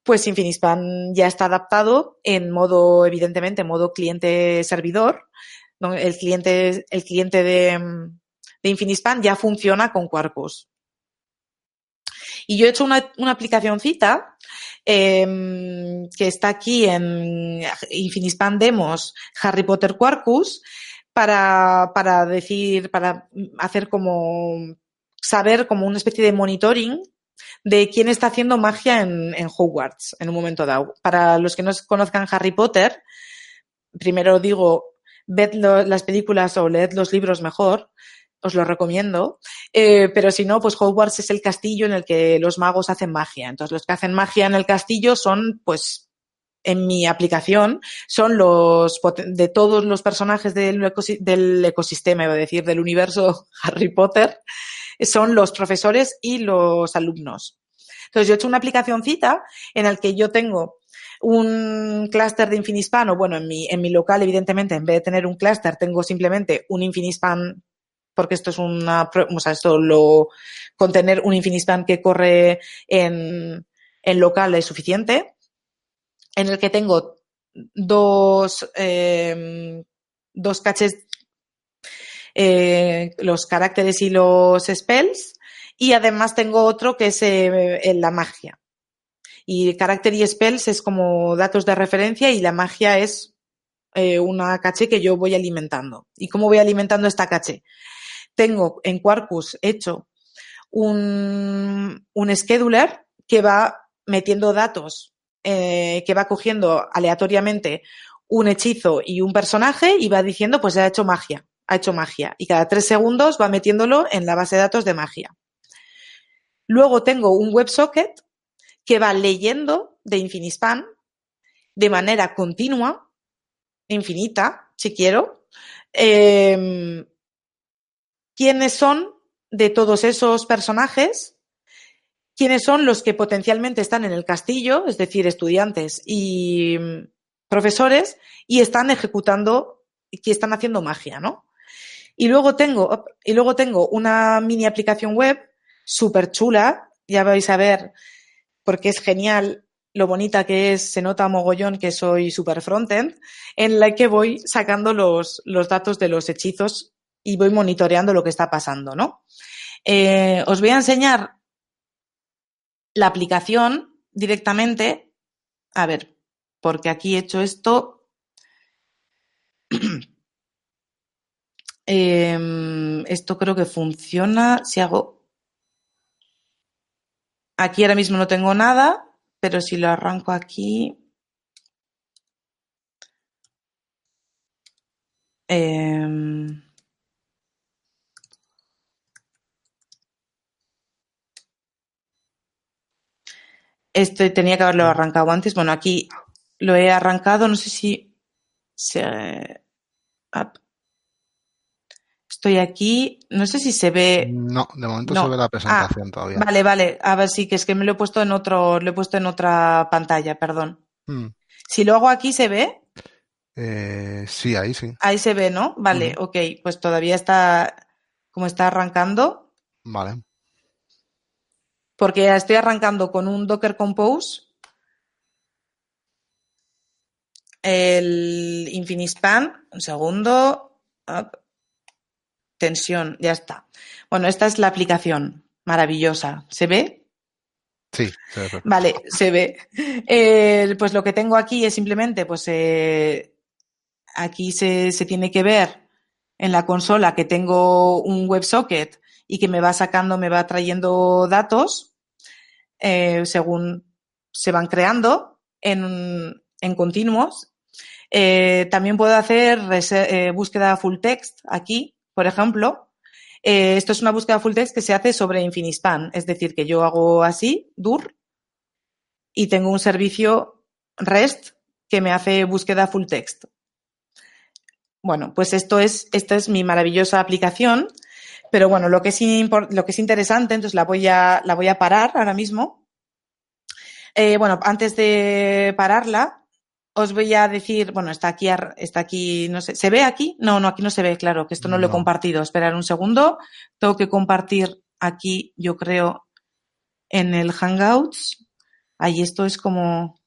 Speaker 2: pues Infinispan ya está adaptado en modo, evidentemente, en modo cliente-servidor. El cliente, el cliente de, Infinispan ya funciona con Quarkus. Y yo he hecho una, una aplicacióncita eh, que está aquí en Infinispan Demos Harry Potter Quarkus para, para decir, para hacer como saber como una especie de monitoring de quién está haciendo magia en, en, Hogwarts en un momento dado. Para los que no conozcan Harry Potter, primero digo, ved las películas o leed los libros mejor, os lo recomiendo. Eh, pero si no, pues Hogwarts es el castillo en el que los magos hacen magia. Entonces, los que hacen magia en el castillo son, pues, en mi aplicación, son los de todos los personajes del, ecos, del ecosistema, iba a decir, del universo Harry Potter, son los profesores y los alumnos. Entonces, yo he hecho una aplicacióncita en la que yo tengo un clúster de Infinispan, o bueno, en mi, en mi local, evidentemente, en vez de tener un clúster, tengo simplemente un Infinispan, porque esto es una, o sea, esto lo, con tener un Infinispan que corre en, en local es suficiente, en el que tengo dos, eh, dos caches eh, los caracteres y los spells. Y además tengo otro que es eh, la magia. Y carácter y spells es como datos de referencia y la magia es eh, una caché que yo voy alimentando. ¿Y cómo voy alimentando esta caché? Tengo en Quarkus hecho un, un scheduler que va metiendo datos, eh, que va cogiendo aleatoriamente un hechizo y un personaje y va diciendo, pues ha hecho magia ha hecho magia y cada tres segundos va metiéndolo en la base de datos de magia. Luego tengo un WebSocket que va leyendo de Infinispan de manera continua, infinita, si quiero, eh, quiénes son de todos esos personajes, quiénes son los que potencialmente están en el castillo, es decir, estudiantes y profesores, y están ejecutando, que están haciendo magia, ¿no? Y luego tengo, y luego tengo una mini aplicación web súper chula, ya vais a ver, porque es genial lo bonita que es, se nota mogollón que soy super frontend, en la que voy sacando los, los datos de los hechizos y voy monitoreando lo que está pasando, ¿no? Eh, os voy a enseñar la aplicación directamente. A ver, porque aquí he hecho esto. Eh, esto creo que funciona. Si hago. Aquí ahora mismo no tengo nada, pero si lo arranco aquí. Eh, esto tenía que haberlo arrancado antes. Bueno, aquí lo he arrancado. No sé si se. Up. Estoy aquí, no sé si se ve.
Speaker 1: No, de momento no. se ve la presentación
Speaker 2: ah,
Speaker 1: todavía.
Speaker 2: Vale, vale. A ver, sí, que es que me lo he puesto en otro, lo he puesto en otra pantalla, perdón.
Speaker 1: Hmm.
Speaker 2: Si lo hago aquí, ¿se ve?
Speaker 1: Eh, sí, ahí sí.
Speaker 2: Ahí se ve, ¿no? Vale,
Speaker 1: Hmm.
Speaker 2: ok. Pues todavía está, como está arrancando,
Speaker 1: Vale.
Speaker 2: Porque estoy arrancando con un Docker Compose, el Infinispan, un segundo, up, tensión, ya está. Bueno, esta es la aplicación, maravillosa. ¿Se ve?
Speaker 1: Sí.
Speaker 2: Vale, se ve. Eh, pues lo que tengo aquí es simplemente, pues eh, aquí se, se, tiene que ver en la consola que tengo un WebSocket y que me va sacando, me va trayendo datos eh, según se van creando. En, en continuos. Eh, también puedo hacer eh, búsqueda full text aquí, por ejemplo. Esto es una búsqueda full text que se hace sobre Infinispan, es decir, que yo hago así, DUR, y tengo un servicio REST que me hace búsqueda full text. Bueno, pues esto es, esta es mi maravillosa aplicación, pero bueno, lo que es, lo que es interesante, entonces la voy a, la voy a parar ahora mismo. bueno, antes de pararla, os voy a decir, bueno, está aquí, está aquí, no sé, ¿se ve aquí? No, no, aquí no se ve, claro, que esto no, lo he compartido. Esperar un segundo. Tengo que compartir aquí, yo creo, en el Hangouts. Ahí esto es como,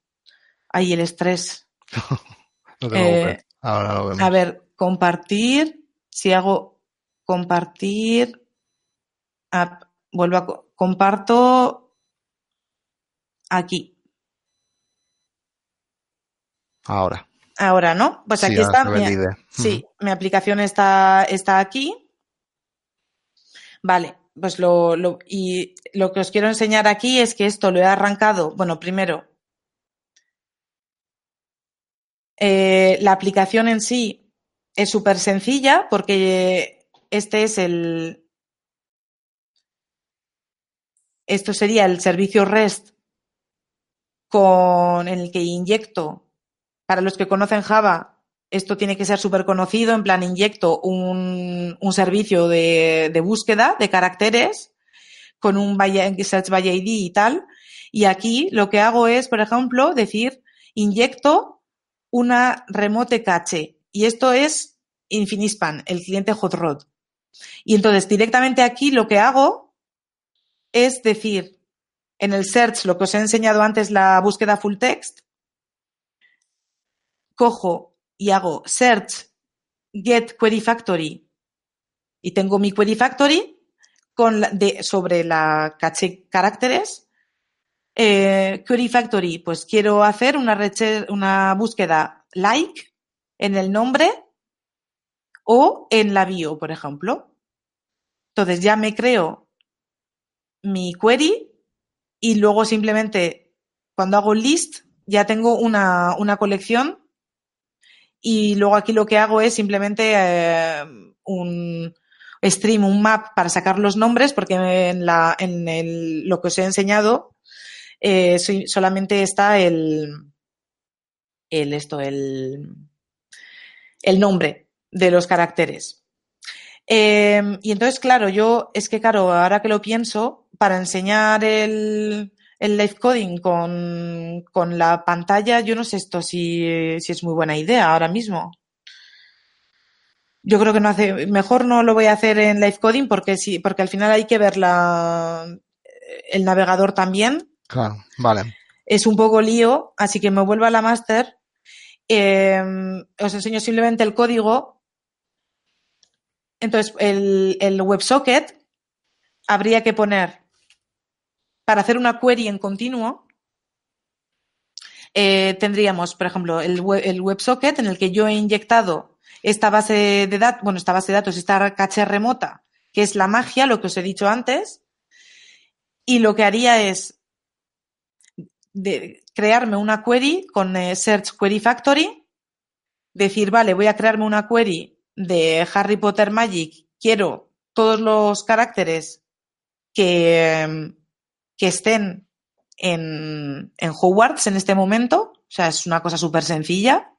Speaker 2: ahí el estrés.
Speaker 1: eh, Ahora lo vemos.
Speaker 2: A ver, compartir, si hago compartir, vuelvo a, comparto aquí.
Speaker 1: Ahora.
Speaker 2: Ahora, ¿no? Pues aquí está. Mi, sí, mi aplicación está, está aquí. Vale, pues lo, lo, y lo que os quiero enseñar aquí es que esto lo he arrancado. Bueno, primero, eh, la aplicación en sí es súper sencilla porque este es el. Esto sería el servicio REST con el que inyecto para los que conocen Java, esto tiene que ser súper conocido, en plan inyecto un, un servicio de, de, búsqueda de caracteres con un search by ID y tal. Y aquí lo que hago es, por ejemplo, decir inyecto una remote cache. Y esto es Infinispan, el cliente Hot Rod. Y entonces directamente aquí lo que hago es decir, en el search, lo que os he enseñado antes, la búsqueda full text, cojo y hago search get query factory y tengo mi query factory con de, sobre la caché caracteres. Eh, query factory, pues quiero hacer una, una búsqueda like en el nombre o en la bio, por ejemplo. Entonces ya me creo mi query y luego simplemente cuando hago list ya tengo una, una colección y luego aquí lo que hago es simplemente eh, un stream, un map para sacar los nombres, porque en, lo que os he enseñado eh, solamente está el, el, esto, el, el nombre de los caracteres. Eh, y entonces, claro, yo, es que claro, ahora que lo pienso, para enseñar el, el live coding con, con la pantalla, yo no sé esto si, si es muy buena idea ahora mismo. Yo creo que no hace, mejor no lo voy a hacer en live coding porque sí, porque al final hay que ver la, el navegador también.
Speaker 1: Claro, vale.
Speaker 2: Es un poco lío, así que me vuelvo a la master. Eh, os enseño simplemente el código. Entonces, el, el WebSocket habría que poner para hacer una query en continuo, eh, tendríamos, por ejemplo, el, el WebSocket en el que yo he inyectado esta base de datos, bueno, esta base de datos, esta caché remota, que es la magia, lo que os he dicho antes, y lo que haría es de crearme una query con eh, Search Query Factory, decir, vale, voy a crearme una query de Harry Potter Magic, quiero todos los caracteres que, que estén en, en Hogwarts en este momento. O sea, es una cosa súper sencilla.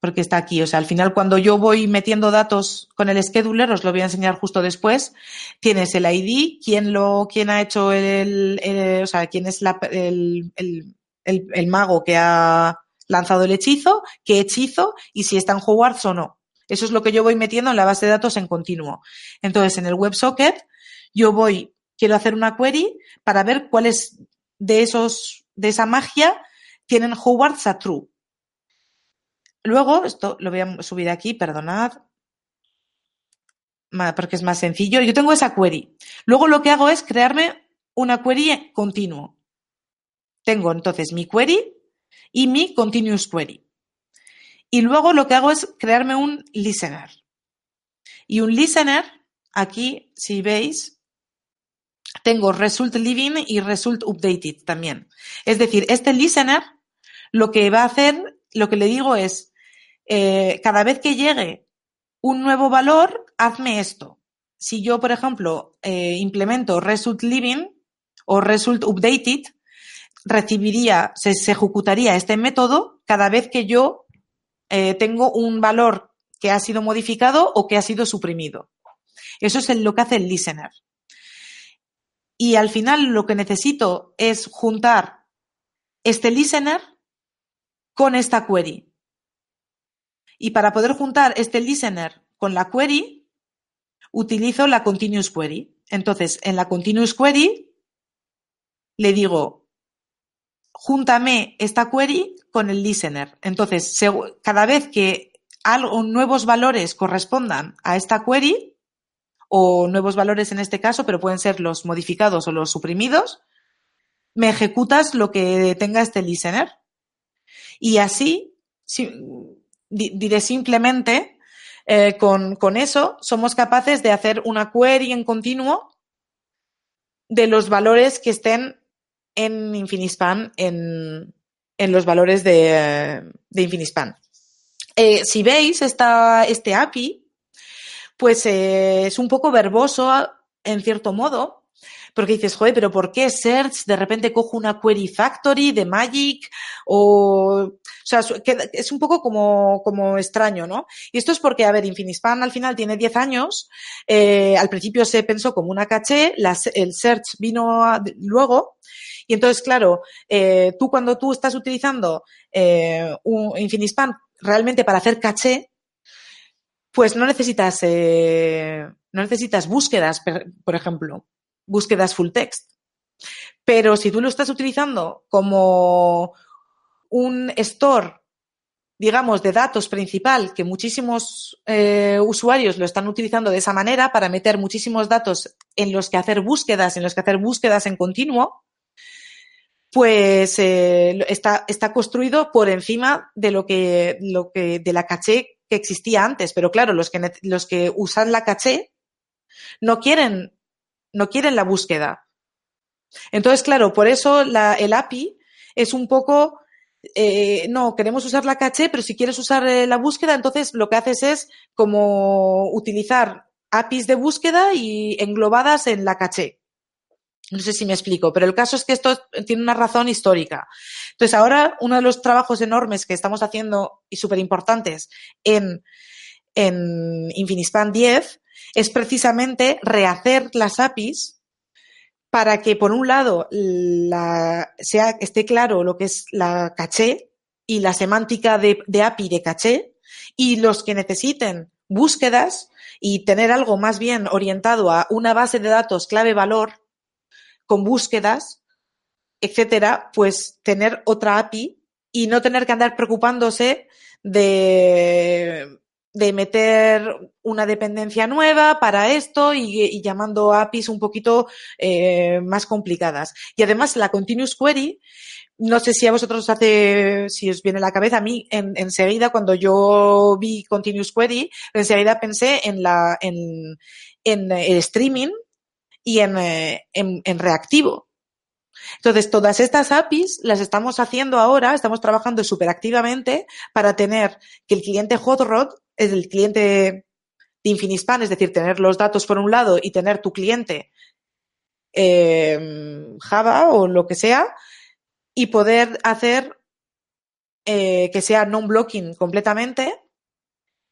Speaker 2: Porque está aquí. O sea, al final, cuando yo voy metiendo datos con el scheduler, os lo voy a enseñar justo después, tienes el ID, quién lo, quién ha hecho el, o sea, quién es la, el, el, el, mago que ha lanzado el hechizo, qué hechizo y si está en Hogwarts o no. Eso es lo que yo voy metiendo en la base de datos en continuo. Entonces, en el WebSocket, yo voy quiero hacer una query para ver cuáles de esos, de esa magia tienen Hogwarts a true. Luego, esto lo voy a subir aquí, perdonad, porque es más sencillo. Yo tengo esa query. Luego lo que hago es crearme una query continuo. Tengo entonces mi query y mi continuous query. Y luego lo que hago es crearme un listener. Y un listener, aquí, si veis, tengo result living y result updated también. Es decir, este listener lo que va a hacer, lo que le digo es, eh, cada vez que llegue un nuevo valor, hazme esto. Si yo, por ejemplo, eh, implemento result living o result updated, recibiría, se, se, ejecutaría este método cada vez que yo eh, tengo un valor que ha sido modificado o que ha sido suprimido. Eso es lo que hace el listener. Y al final lo que necesito es juntar este listener con esta query. Y para poder juntar este listener con la query, utilizo la continuous query. Entonces, en la continuous query le digo, júntame esta query con el listener. Entonces, cada vez que nuevos valores correspondan a esta query, o nuevos valores en este caso, pero pueden ser los modificados o los suprimidos, me ejecutas lo que tenga este listener. Y así, diré simplemente, eh, con, con, eso somos capaces de hacer una query en continuo de los valores que estén en Infinispan, en, en los valores de, de Infinispan. Eh, si veis esta, este API, pues eh, es un poco verboso en cierto modo, porque dices, joder, pero ¿por qué Search de repente cojo una Query Factory de Magic? O, o sea, es un poco como, como extraño, ¿no? Y esto es porque, a ver, Infinispan al final tiene 10 años, eh, al principio se pensó como una caché, el Search vino luego, y entonces, claro, eh, tú cuando tú estás utilizando eh, un Infinispan realmente para hacer caché, pues no necesitas, eh, no necesitas búsquedas, por ejemplo, búsquedas full text. Pero si tú lo estás utilizando como un store, digamos, de datos principal, que muchísimos eh, usuarios lo están utilizando de esa manera para meter muchísimos datos en los que hacer búsquedas, en los que hacer búsquedas en continuo, pues eh, está, está construido por encima de lo que, lo que, de la caché que existía antes, pero claro, los que, los que usan la caché no quieren, no quieren la búsqueda. Entonces, claro, por eso la, el API es un poco, eh, no, queremos usar la caché, pero si quieres usar eh, la búsqueda, entonces lo que haces es como utilizar APIs de búsqueda y englobadas en la caché. No sé si me explico, pero el caso es que esto tiene una razón histórica. Entonces, ahora uno de los trabajos enormes que estamos haciendo y súper importantes en, en Infinispan 10 es precisamente rehacer las APIs para que, por un lado, la, sea, esté claro lo que es la caché y la semántica de, de API de caché y los que necesiten búsquedas y tener algo más bien orientado a una base de datos clave valor con búsquedas, etcétera, pues tener otra API y no tener que andar preocupándose de, de meter una dependencia nueva para esto y, llamando APIs un poquito eh, más complicadas. Y además la Continuous Query, no sé si a vosotros hace, si os viene la cabeza, a mí en, enseguida cuando yo vi Continuous Query, enseguida pensé en la, en, en el streaming y en, eh, en, en reactivo. Entonces, todas estas APIs las estamos haciendo ahora, estamos trabajando súper activamente para tener que el cliente Hot Rod, es el cliente de Infinispan, es decir, tener los datos por un lado y tener tu cliente eh, Java o lo que sea, y poder hacer eh, que sea non-blocking completamente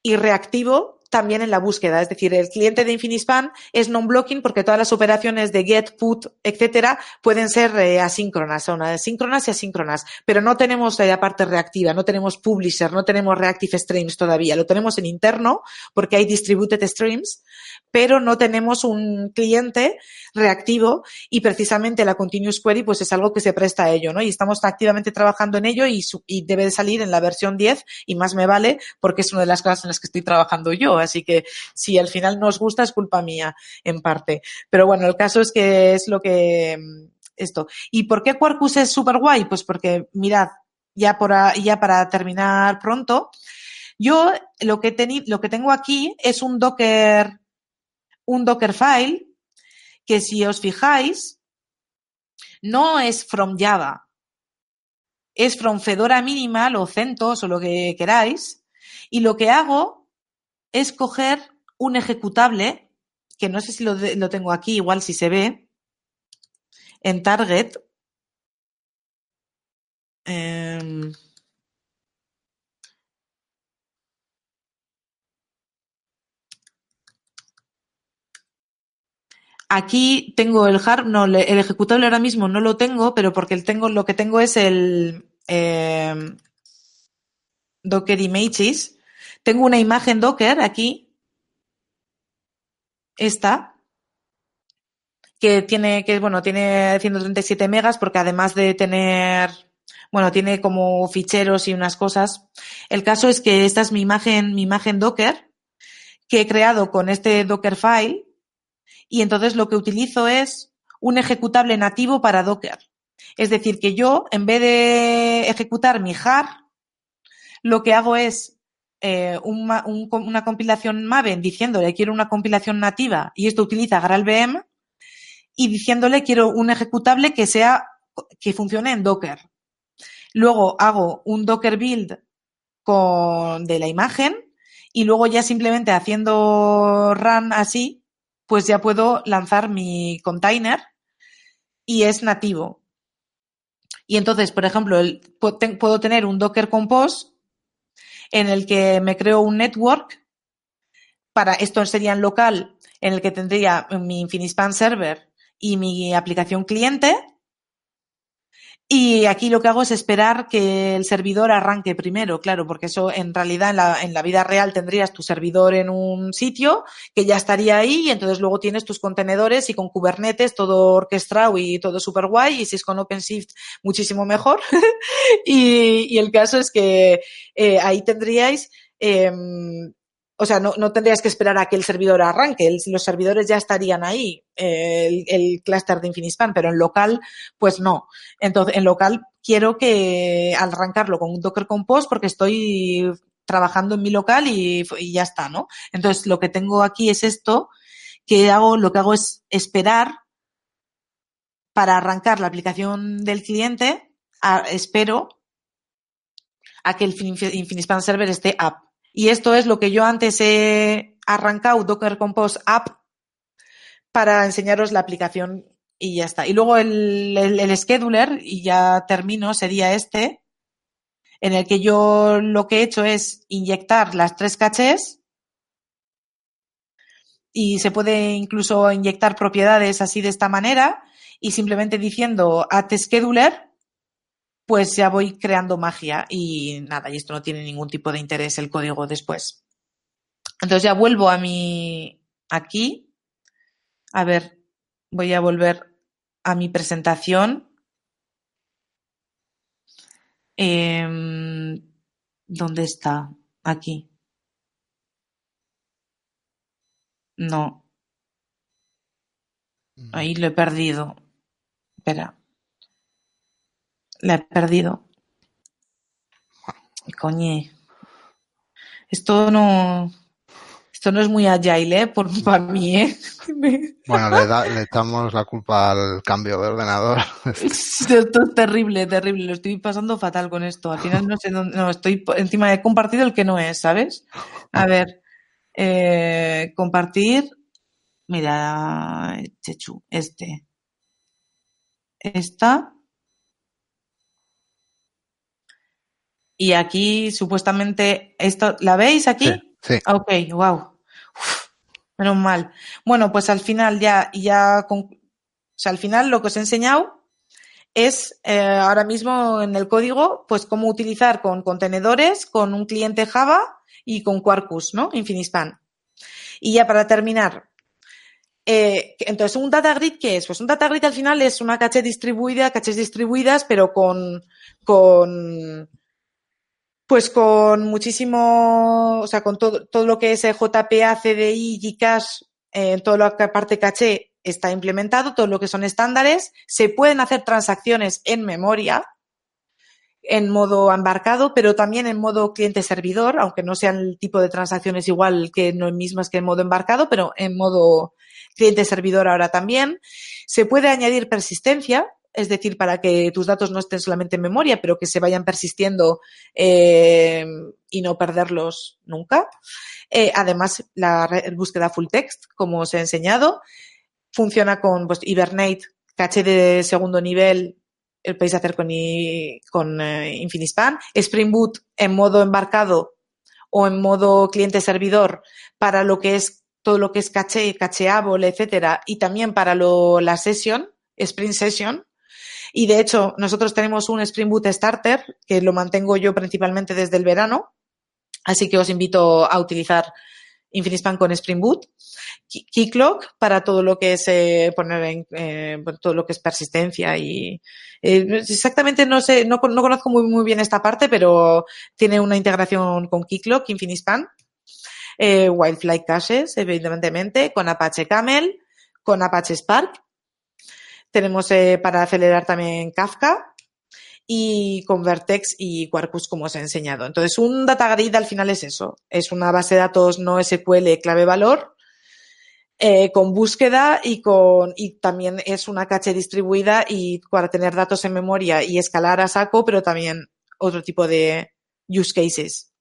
Speaker 2: y reactivo también en la búsqueda. Es decir, el cliente de Infinispan es non-blocking porque todas las operaciones de get, put, etcétera, pueden ser eh, asíncronas, son asíncronas y asíncronas. Pero no tenemos la parte reactiva, no tenemos publisher, no tenemos reactive streams todavía. Lo tenemos en interno porque hay distributed streams, pero no tenemos un cliente reactivo y precisamente la continuous query pues es algo que se presta a ello, ¿no? Y estamos activamente trabajando en ello y, y debe de salir en la versión 10 y más me vale porque es una de las cosas en las que estoy trabajando yo. Así que si al final no os gusta es culpa mía en parte. Pero bueno, el caso es que es lo que esto. ¿Y por qué Quarkus es súper guay? Pues porque mirad, ya, para terminar pronto, yo lo que, lo tengo aquí es un Docker un Dockerfile que si os fijáis, no es from Java. es from Fedora Minimal o CentOS o lo que queráis. Y lo que hago es coger un ejecutable, que no sé si lo, lo tengo aquí, igual si se ve, en Target. Em, Aquí tengo el hard, no, el ejecutable ahora mismo no lo tengo, pero porque tengo, lo que tengo es el eh, Docker Images. Tengo una imagen Docker aquí. Esta. Que tiene, que bueno, tiene 137 megas porque además de tener, bueno, tiene como ficheros y unas cosas. El caso es que esta es mi imagen, mi imagen Docker que he creado con este Dockerfile y entonces lo que utilizo es un ejecutable nativo para Docker. Es decir, que yo, en vez de ejecutar mi jar, lo que hago es eh, un, un, una compilación Maven diciéndole quiero una compilación nativa y esto utiliza GraalVM y diciéndole quiero un ejecutable que sea que funcione en Docker. Luego hago un Docker build con, de la imagen y luego ya simplemente haciendo run así pues ya puedo lanzar mi container y es nativo. Y entonces, por ejemplo, puedo tener un Docker Compose en el que me creo un network. Para esto sería en local, en el que tendría mi Infinispan server y mi aplicación cliente. Y aquí lo que hago es esperar que el servidor arranque primero, claro, porque eso en realidad en la, en la, vida real tendrías tu servidor en un sitio que ya estaría ahí y entonces luego tienes tus contenedores y con Kubernetes todo orquestado y todo súper guay y si es con OpenShift muchísimo mejor. y, el caso es que eh, ahí tendríais eh, o sea, no, no, tendrías que esperar a que el servidor arranque, los servidores ya estarían ahí, eh, el, el clúster de Infinispan, pero en local, pues no. Entonces, en local quiero que al arrancarlo con un Docker Compose porque estoy trabajando en mi local y, ya está, ¿no? Entonces, lo que tengo aquí es esto, que hago, lo que hago es esperar para arrancar la aplicación del cliente, espero a que el Infinispan Server esté up. Y esto es lo que yo antes he arrancado Docker Compose App para enseñaros la aplicación y ya está. Y luego el, el, scheduler, y ya termino, sería este, en el que yo lo que he hecho es inyectar las tres cachés y se puede incluso inyectar propiedades así de esta manera y simplemente diciendo add scheduler pues ya voy creando magia y nada, y esto no tiene ningún tipo de interés el código después. Entonces ya vuelvo a mi aquí. A ver, voy a volver a mi presentación. Eh, ¿Dónde está? Aquí. No. Ahí lo he perdido. Espera. La he perdido. Coñe. Esto no. Esto no es muy agile, ¿eh? Por, para mí, ¿eh?
Speaker 1: Bueno, le, da, le echamos la culpa al cambio de ordenador.
Speaker 2: Esto es terrible, terrible. Lo estoy pasando fatal con esto. Al final no sé dónde. No, estoy encima he compartido el que no es, ¿sabes? A ver. Eh, compartir. Mira, Chechu, este. Esta. Y aquí supuestamente esto, ¿la veis aquí?
Speaker 1: Sí. sí.
Speaker 2: Ok, wow. Uf, menos mal. Bueno, pues al final ya, ya, con, o sea, al final lo que os he enseñado es eh, ahora mismo en el código, pues cómo utilizar con contenedores, con un cliente Java y con Quarkus, ¿no? Infinispan. Y ya para terminar, eh, entonces, ¿un data grid qué es? Pues un data grid al final es una caché distribuida, cachés distribuidas, pero con, con, pues con muchísimo, o sea, con todo, todo lo que es JPA, CDI, Gcash, eh, todo lo que parte caché está implementado, todo lo que son estándares. Se pueden hacer transacciones en memoria, en modo embarcado, pero también en modo cliente-servidor, aunque no sean el tipo de transacciones igual que no mismas que en modo embarcado, pero en modo cliente-servidor ahora también. Se puede añadir persistencia, es decir, para que tus datos no estén solamente en memoria, pero que se vayan persistiendo eh, y no perderlos nunca. Eh, además, la búsqueda full text, como os he enseñado, funciona con pues, Hibernate, caché de segundo nivel, el podéis hacer con, con eh, Infinispan. Spring Boot en modo embarcado o en modo cliente-servidor para lo que es todo lo que es caché, cacheable, etcétera, y también para la session, Spring Session. Y de hecho, nosotros tenemos un Spring Boot Starter que lo mantengo yo principalmente desde el verano. Así que os invito a utilizar Infinispan con Spring Boot. Keycloak para todo lo que es eh, poner en eh, todo lo que es persistencia y eh, exactamente no sé, no, no conozco muy, muy bien esta parte, pero tiene una integración con Keycloak, Infinispan, eh, Wildfly Caches, evidentemente, con Apache Camel, con Apache Spark. Tenemos eh, para acelerar también Kafka y con Vertex y Quarkus, como os he enseñado. Entonces, un data grid al final es eso. Es una base de datos no SQL clave valor eh, con búsqueda y con y también es una caché distribuida y para tener datos en memoria y escalar a saco, pero también otro tipo de use cases.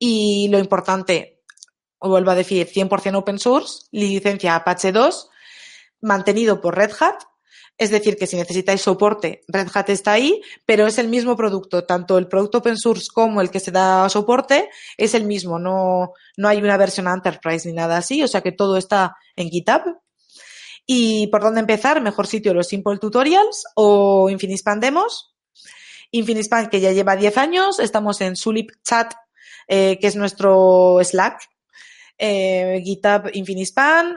Speaker 2: Y lo importante, vuelvo a decir, 100% open source, licencia Apache 2, mantenido por Red Hat. Es decir, que si necesitáis soporte, Red Hat está ahí, pero es el mismo producto. Tanto el producto open source como el que se da soporte es el mismo. No, no hay una versión Enterprise ni nada así. O sea que todo está en GitHub. ¿Y por dónde empezar? Mejor sitio los Simple Tutorials o Infinispan Demos. Infinispan que ya lleva 10 años. Estamos en Sulip Chat eh, que es nuestro Slack, eh, GitHub Infinispan,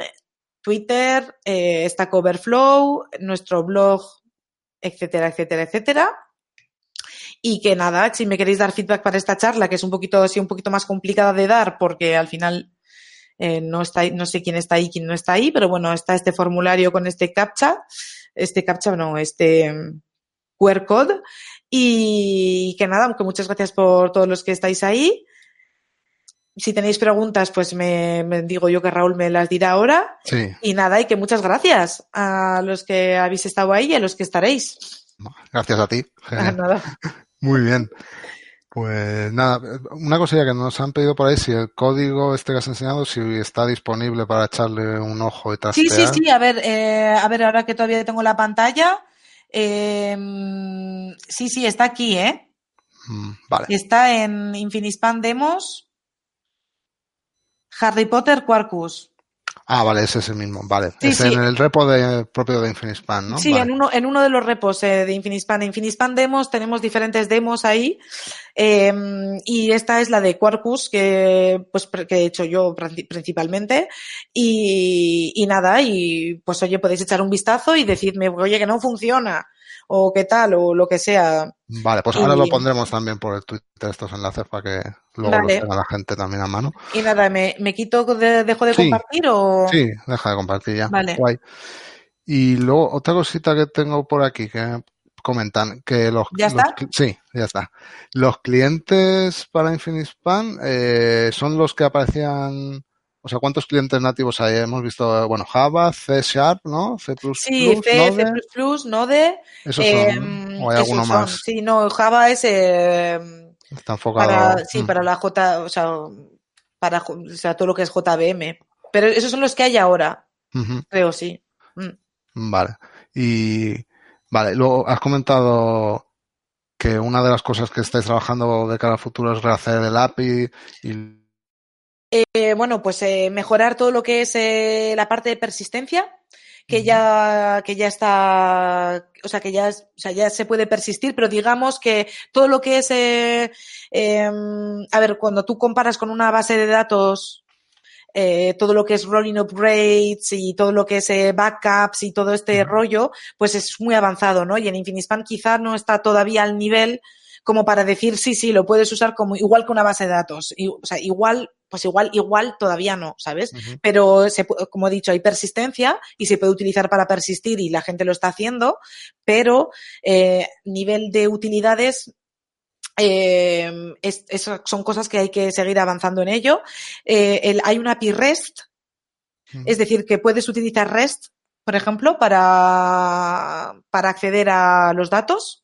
Speaker 2: Twitter, eh, Stack nuestro blog, etcétera, etcétera, etcétera. Y que nada, si me queréis dar feedback para esta charla, que es un poquito, así un poquito más complicada de dar, porque al final eh, no está, no sé quién está ahí, quién no está ahí, pero bueno, está este formulario con este captcha, este captcha, no, este QR code. Y que nada, aunque muchas gracias por todos los que estáis ahí si tenéis preguntas, pues me, me, digo yo que Raúl me las dirá ahora.
Speaker 1: Sí.
Speaker 2: Y nada, y que muchas gracias a los que habéis estado ahí y a los que estaréis.
Speaker 1: Gracias a ti.
Speaker 2: Ah, nada.
Speaker 1: Muy bien. Pues nada, una cosilla que nos han pedido por ahí, si el código este que has enseñado, si está disponible para echarle un ojo y trastear.
Speaker 2: Sí, sí, sí, a ver, eh, a ver, ahora que todavía tengo la pantalla, eh, sí, sí, está aquí, ¿eh?
Speaker 1: Mm, vale.
Speaker 2: Está en Infinispan Demos, Harry Potter Quarkus.
Speaker 1: Ah, vale, ese es el mismo, vale.
Speaker 2: Sí,
Speaker 1: es
Speaker 2: sí.
Speaker 1: en el repo de, propio de Infinispan, ¿no?
Speaker 2: Sí,
Speaker 1: Vale.
Speaker 2: en, uno, en uno de los repos eh, de Infinispan. En Infinispan Demos tenemos diferentes demos ahí eh, y esta es la de Quarkus que, pues, que he hecho yo princi- principalmente y, y nada, y pues oye, podéis echar un vistazo y decirme, oye, que no funciona o qué tal o lo que sea.
Speaker 1: Vale, pues ahora
Speaker 2: Y-
Speaker 1: lo pondremos también por el Twitter estos enlaces para que luego
Speaker 2: Vale.
Speaker 1: los tenga la gente también a mano.
Speaker 2: Y nada, ¿me, me quito, de, dejo de
Speaker 1: Sí.
Speaker 2: compartir o...?
Speaker 1: Sí, deja de compartir ya.
Speaker 2: Vale.
Speaker 1: Guay. Y luego otra cosita que tengo por aquí que comentan que los,
Speaker 2: ¿Ya
Speaker 1: los
Speaker 2: está?
Speaker 1: cli- sí, ya está. Los clientes para Infinispan eh, son los que aparecían, o sea, ¿cuántos clientes nativos hay? Hemos visto, bueno, Java, C Sharp, ¿no? C++,
Speaker 2: Sí, C,
Speaker 1: Node,
Speaker 2: C++, Node,
Speaker 1: esos
Speaker 2: eh,
Speaker 1: son, o hay alguno
Speaker 2: son.
Speaker 1: más.
Speaker 2: Sí, no, Java es... eh,
Speaker 1: Está enfocado.
Speaker 2: para sí
Speaker 1: Mm.
Speaker 2: para la J o sea para o sea todo lo que es JVM pero esos son los que hay ahora creo sí Mm.
Speaker 1: Vale. Y vale, luego has comentado que una de las cosas que estáis trabajando de cara al futuro es rehacer el API y
Speaker 2: Eh, bueno pues eh, mejorar todo lo que es eh, la parte de persistencia que ya que ya está o sea que ya o sea ya se puede persistir pero digamos que todo lo que es eh, em, a ver cuando tú comparas con una base de datos eh, todo lo que es rolling upgrades y todo lo que es backups y todo este rollo, pues es muy avanzado, ¿no? Y en Infinispan quizá no está todavía al nivel como para decir, sí, sí, lo puedes usar como igual que una base de datos. Y, o sea, igual, pues igual, igual todavía no, ¿sabes? Pero se como he dicho, hay persistencia y se puede utilizar para persistir y la gente lo está haciendo, pero eh, nivel de utilidades eh, es- es- son cosas que hay que seguir avanzando en ello. Eh, el- hay una API REST, es decir, que puedes utilizar REST por ejemplo, para, para acceder a los datos.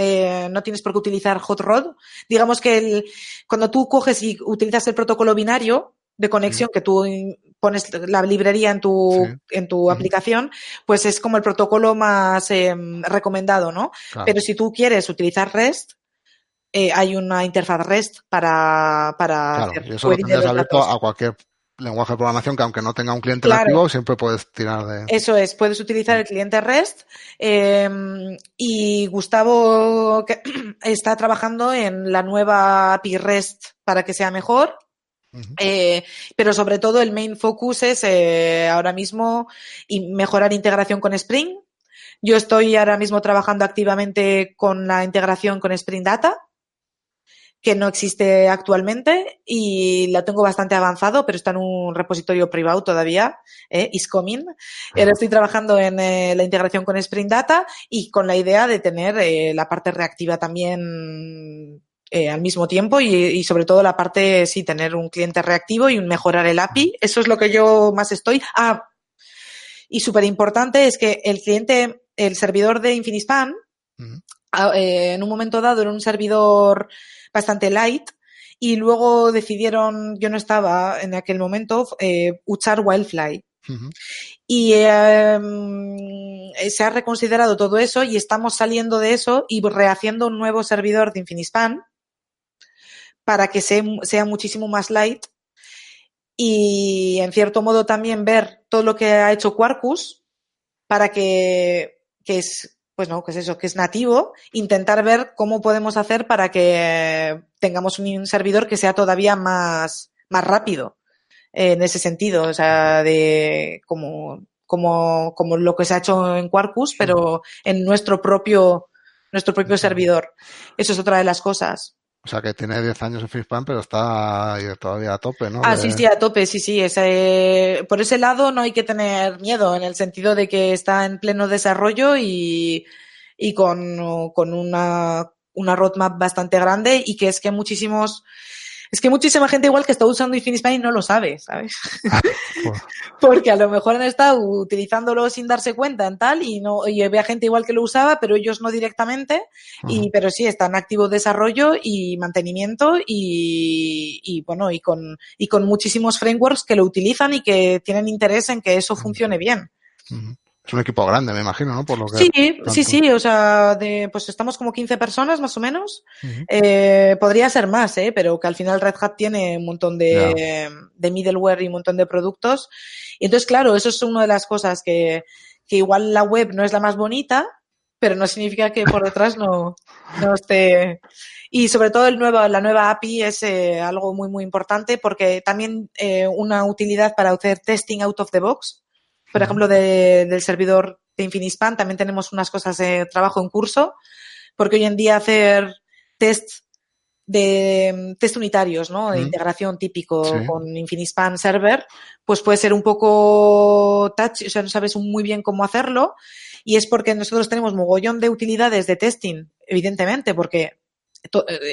Speaker 2: Eh, no tienes por qué utilizar Hot Rod. Digamos que el, cuando tú coges y utilizas el protocolo binario de conexión que tú pones la librería en tu, en tu aplicación, pues es como el protocolo más eh, recomendado, ¿no? Pero si tú quieres utilizar REST, eh, hay una interfaz REST para, para
Speaker 1: claro, hacer eso lo tendrías abierto a cualquier lenguaje de programación que aunque no tenga un cliente nativo, siempre puedes tirar de...
Speaker 2: Eso es, puedes utilizar el cliente REST eh, y Gustavo está trabajando en la nueva API REST para que sea mejor. Eh, pero sobre todo el main focus es eh, ahora mismo mejorar integración con Spring. Yo estoy ahora mismo trabajando activamente con la integración con Spring Data que no existe actualmente y la tengo bastante avanzado, pero está en un repositorio privado todavía, eh, is coming. Ahora estoy trabajando en eh, la integración con Spring Data y con la idea de tener eh, la parte reactiva también eh, al mismo tiempo y, y, sobre todo la parte, sí, tener un cliente reactivo y mejorar el API. Eso es lo que yo más estoy. Ah, y súper importante es que el cliente, el servidor de Infinispan, ah, en un momento dado era un servidor bastante light y luego decidieron, yo no estaba en aquel momento, eh, usar Wildfly. Y em, se ha reconsiderado todo eso y estamos saliendo de eso y rehaciendo un nuevo servidor de Infinispan para que sea, sea muchísimo más light y en cierto modo también ver todo lo que ha hecho Quarkus para que, que es pues no, que es eso, que es nativo, intentar ver cómo podemos hacer para que tengamos un servidor que sea todavía más, más rápido en ese sentido, o sea, de como, como, como lo que se ha hecho en Quarkus, pero en nuestro propio, nuestro propio servidor. Eso es otra de las cosas.
Speaker 1: O sea, que tiene 10 años en FreeSpan, pero está todavía a tope, ¿no?
Speaker 2: Ah, sí, sí, a tope, sí, sí. Ese, por ese lado no hay que tener miedo, en el sentido de que está en pleno desarrollo y, y con, con una, una roadmap bastante grande y que es que muchísimos es que muchísima gente igual que está usando Infinispan no lo sabe, ¿sabes? Ah, Porque a lo mejor han estado utilizándolo sin darse cuenta en tal y no y había gente igual que lo usaba, pero ellos no directamente. Y pero sí están en activo desarrollo y mantenimiento y, y bueno y con y con muchísimos frameworks que lo utilizan y que tienen interés en que eso funcione bien.
Speaker 1: Es un equipo grande, me imagino, ¿no? Por lo que
Speaker 2: sí, sí, sí, o sea, de, pues estamos como 15 personas más o menos. eh, podría ser más, ¿eh? Pero que al final Red Hat tiene un montón de, de, middleware y un montón de productos. Y entonces, claro, eso es una de las cosas que, que igual la web no es la más bonita, pero no significa que por detrás no, no esté. Y sobre todo el nuevo, la nueva API es eh, algo muy, muy importante porque también eh, una utilidad para hacer testing out of the box por ejemplo, de, del servidor de Infinispan, también tenemos unas cosas de trabajo en curso, porque hoy en día hacer test de test unitarios, ¿no? De integración típico con Infinispan Server, pues puede ser un poco touch, o sea, no sabes muy bien cómo hacerlo. Y es porque nosotros tenemos mogollón de utilidades de testing, evidentemente, porque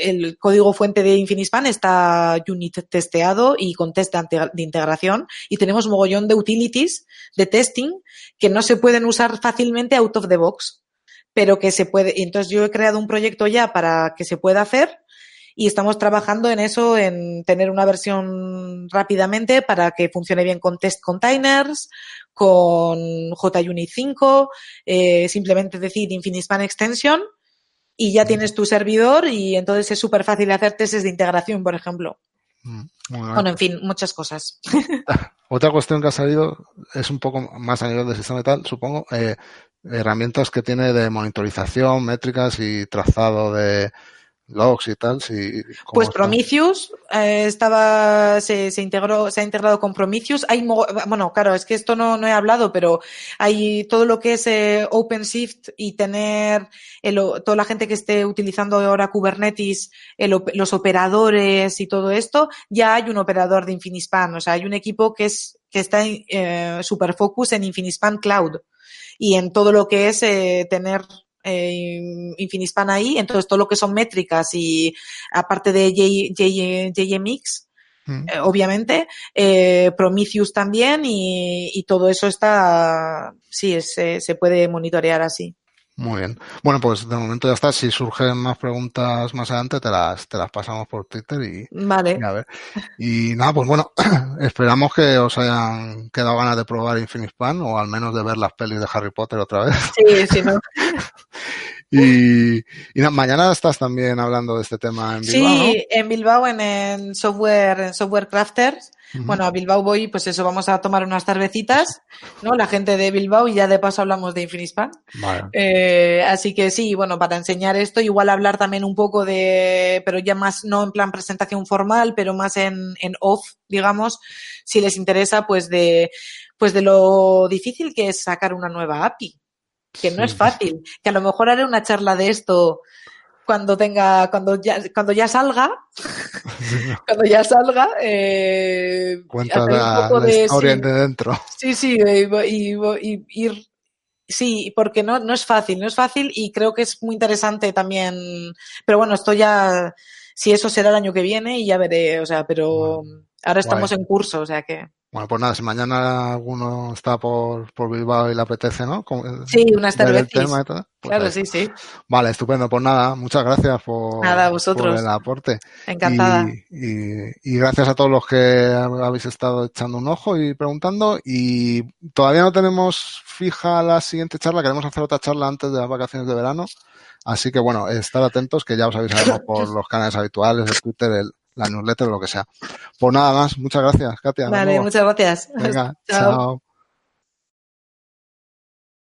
Speaker 2: el código fuente de Infinispan está unit testeado y con test de integración y tenemos mogollón de utilities de testing que no se pueden usar fácilmente out of the box, pero que se puede. Entonces yo he creado un proyecto ya para que se pueda hacer y estamos trabajando en eso, en tener una versión rápidamente para que funcione bien con test containers, con JUnit 5, eh, simplemente decir Infinispan Extension y ya tienes tu servidor y entonces es súper fácil hacer testes de integración, por ejemplo. Mm, bueno, en fin, muchas cosas.
Speaker 1: Otra cuestión que ha salido es un poco más a nivel de sistema y tal, supongo, eh, herramientas que tiene de monitorización, métricas y trazado de, logs y tal. Si,
Speaker 2: pues Prometheus eh, estaba, se, se, integró, se ha integrado con Prometheus. Hay, bueno, claro, es que esto no, no he hablado, pero hay todo lo que es eh, OpenShift y tener el, toda la gente que esté utilizando ahora Kubernetes, el, los operadores y todo esto, ya hay un operador de Infinispan. O sea, hay un equipo que es, que está eh, super focus en Infinispan Cloud y en todo lo que es eh, tener eh, ahí, entonces todo lo que son métricas y aparte de JMX, mm. eh, obviamente, eh, Prometheus también y, y, todo eso está, sí, se, se puede monitorear así.
Speaker 1: Muy bien. Bueno, pues de momento ya está. Si surgen más preguntas más adelante, te las, te las pasamos por Twitter y,
Speaker 2: vale.
Speaker 1: y a ver. Y nada, pues bueno, esperamos que os hayan quedado ganas de probar Infinispan o al menos de ver las pelis de Harry Potter otra vez.
Speaker 2: Sí, sí, no.
Speaker 1: Y, y mañana estás también hablando de este tema en Bilbao.
Speaker 2: Sí,
Speaker 1: ¿no?
Speaker 2: en Bilbao, en, en software, en software crafters. Uh -huh. Bueno, a Bilbao voy, pues eso, vamos a tomar unas cervecitas, ¿no? La gente de Bilbao y ya de paso hablamos de Infinispan.
Speaker 1: Vale.
Speaker 2: Eh, así que sí, bueno, para enseñar esto, igual hablar también un poco de, pero ya más no en plan presentación formal, pero más en, en off, digamos, si les interesa, pues de, pues de lo difícil que es sacar una nueva API que no sí. es fácil, que a lo mejor haré una charla de esto cuando tenga, cuando ya, cuando ya salga, cuando ya salga, eh,
Speaker 1: Cuenta la, la de, historia sí, de dentro.
Speaker 2: Sí, sí, y, y, y, sí, porque no, no es fácil, no es fácil y creo que es muy interesante también, pero bueno, esto ya, si eso será el año que viene y ya veré, o sea, pero ahora estamos Guay. en curso, o sea que.
Speaker 1: Bueno, pues nada, si mañana alguno está por, por Bilbao y le apetece, ¿no? Con,
Speaker 2: sí, unas cervezas.
Speaker 1: Pues
Speaker 2: claro, sí, sí.
Speaker 1: Vale, estupendo. Pues nada, muchas gracias por,
Speaker 2: nada, vosotros.
Speaker 1: por el aporte.
Speaker 2: Encantada.
Speaker 1: Y, y, y, gracias a todos los que habéis estado echando un ojo y preguntando. Y todavía no tenemos fija la siguiente charla, queremos hacer otra charla antes de las vacaciones de verano. Así que bueno, estar atentos que ya os avisaremos por los canales habituales, el Twitter, el, la newsletter o lo que sea. Pues nada más, muchas gracias, Katia.
Speaker 2: Vale, muchas gracias.
Speaker 1: Venga, chao. chao.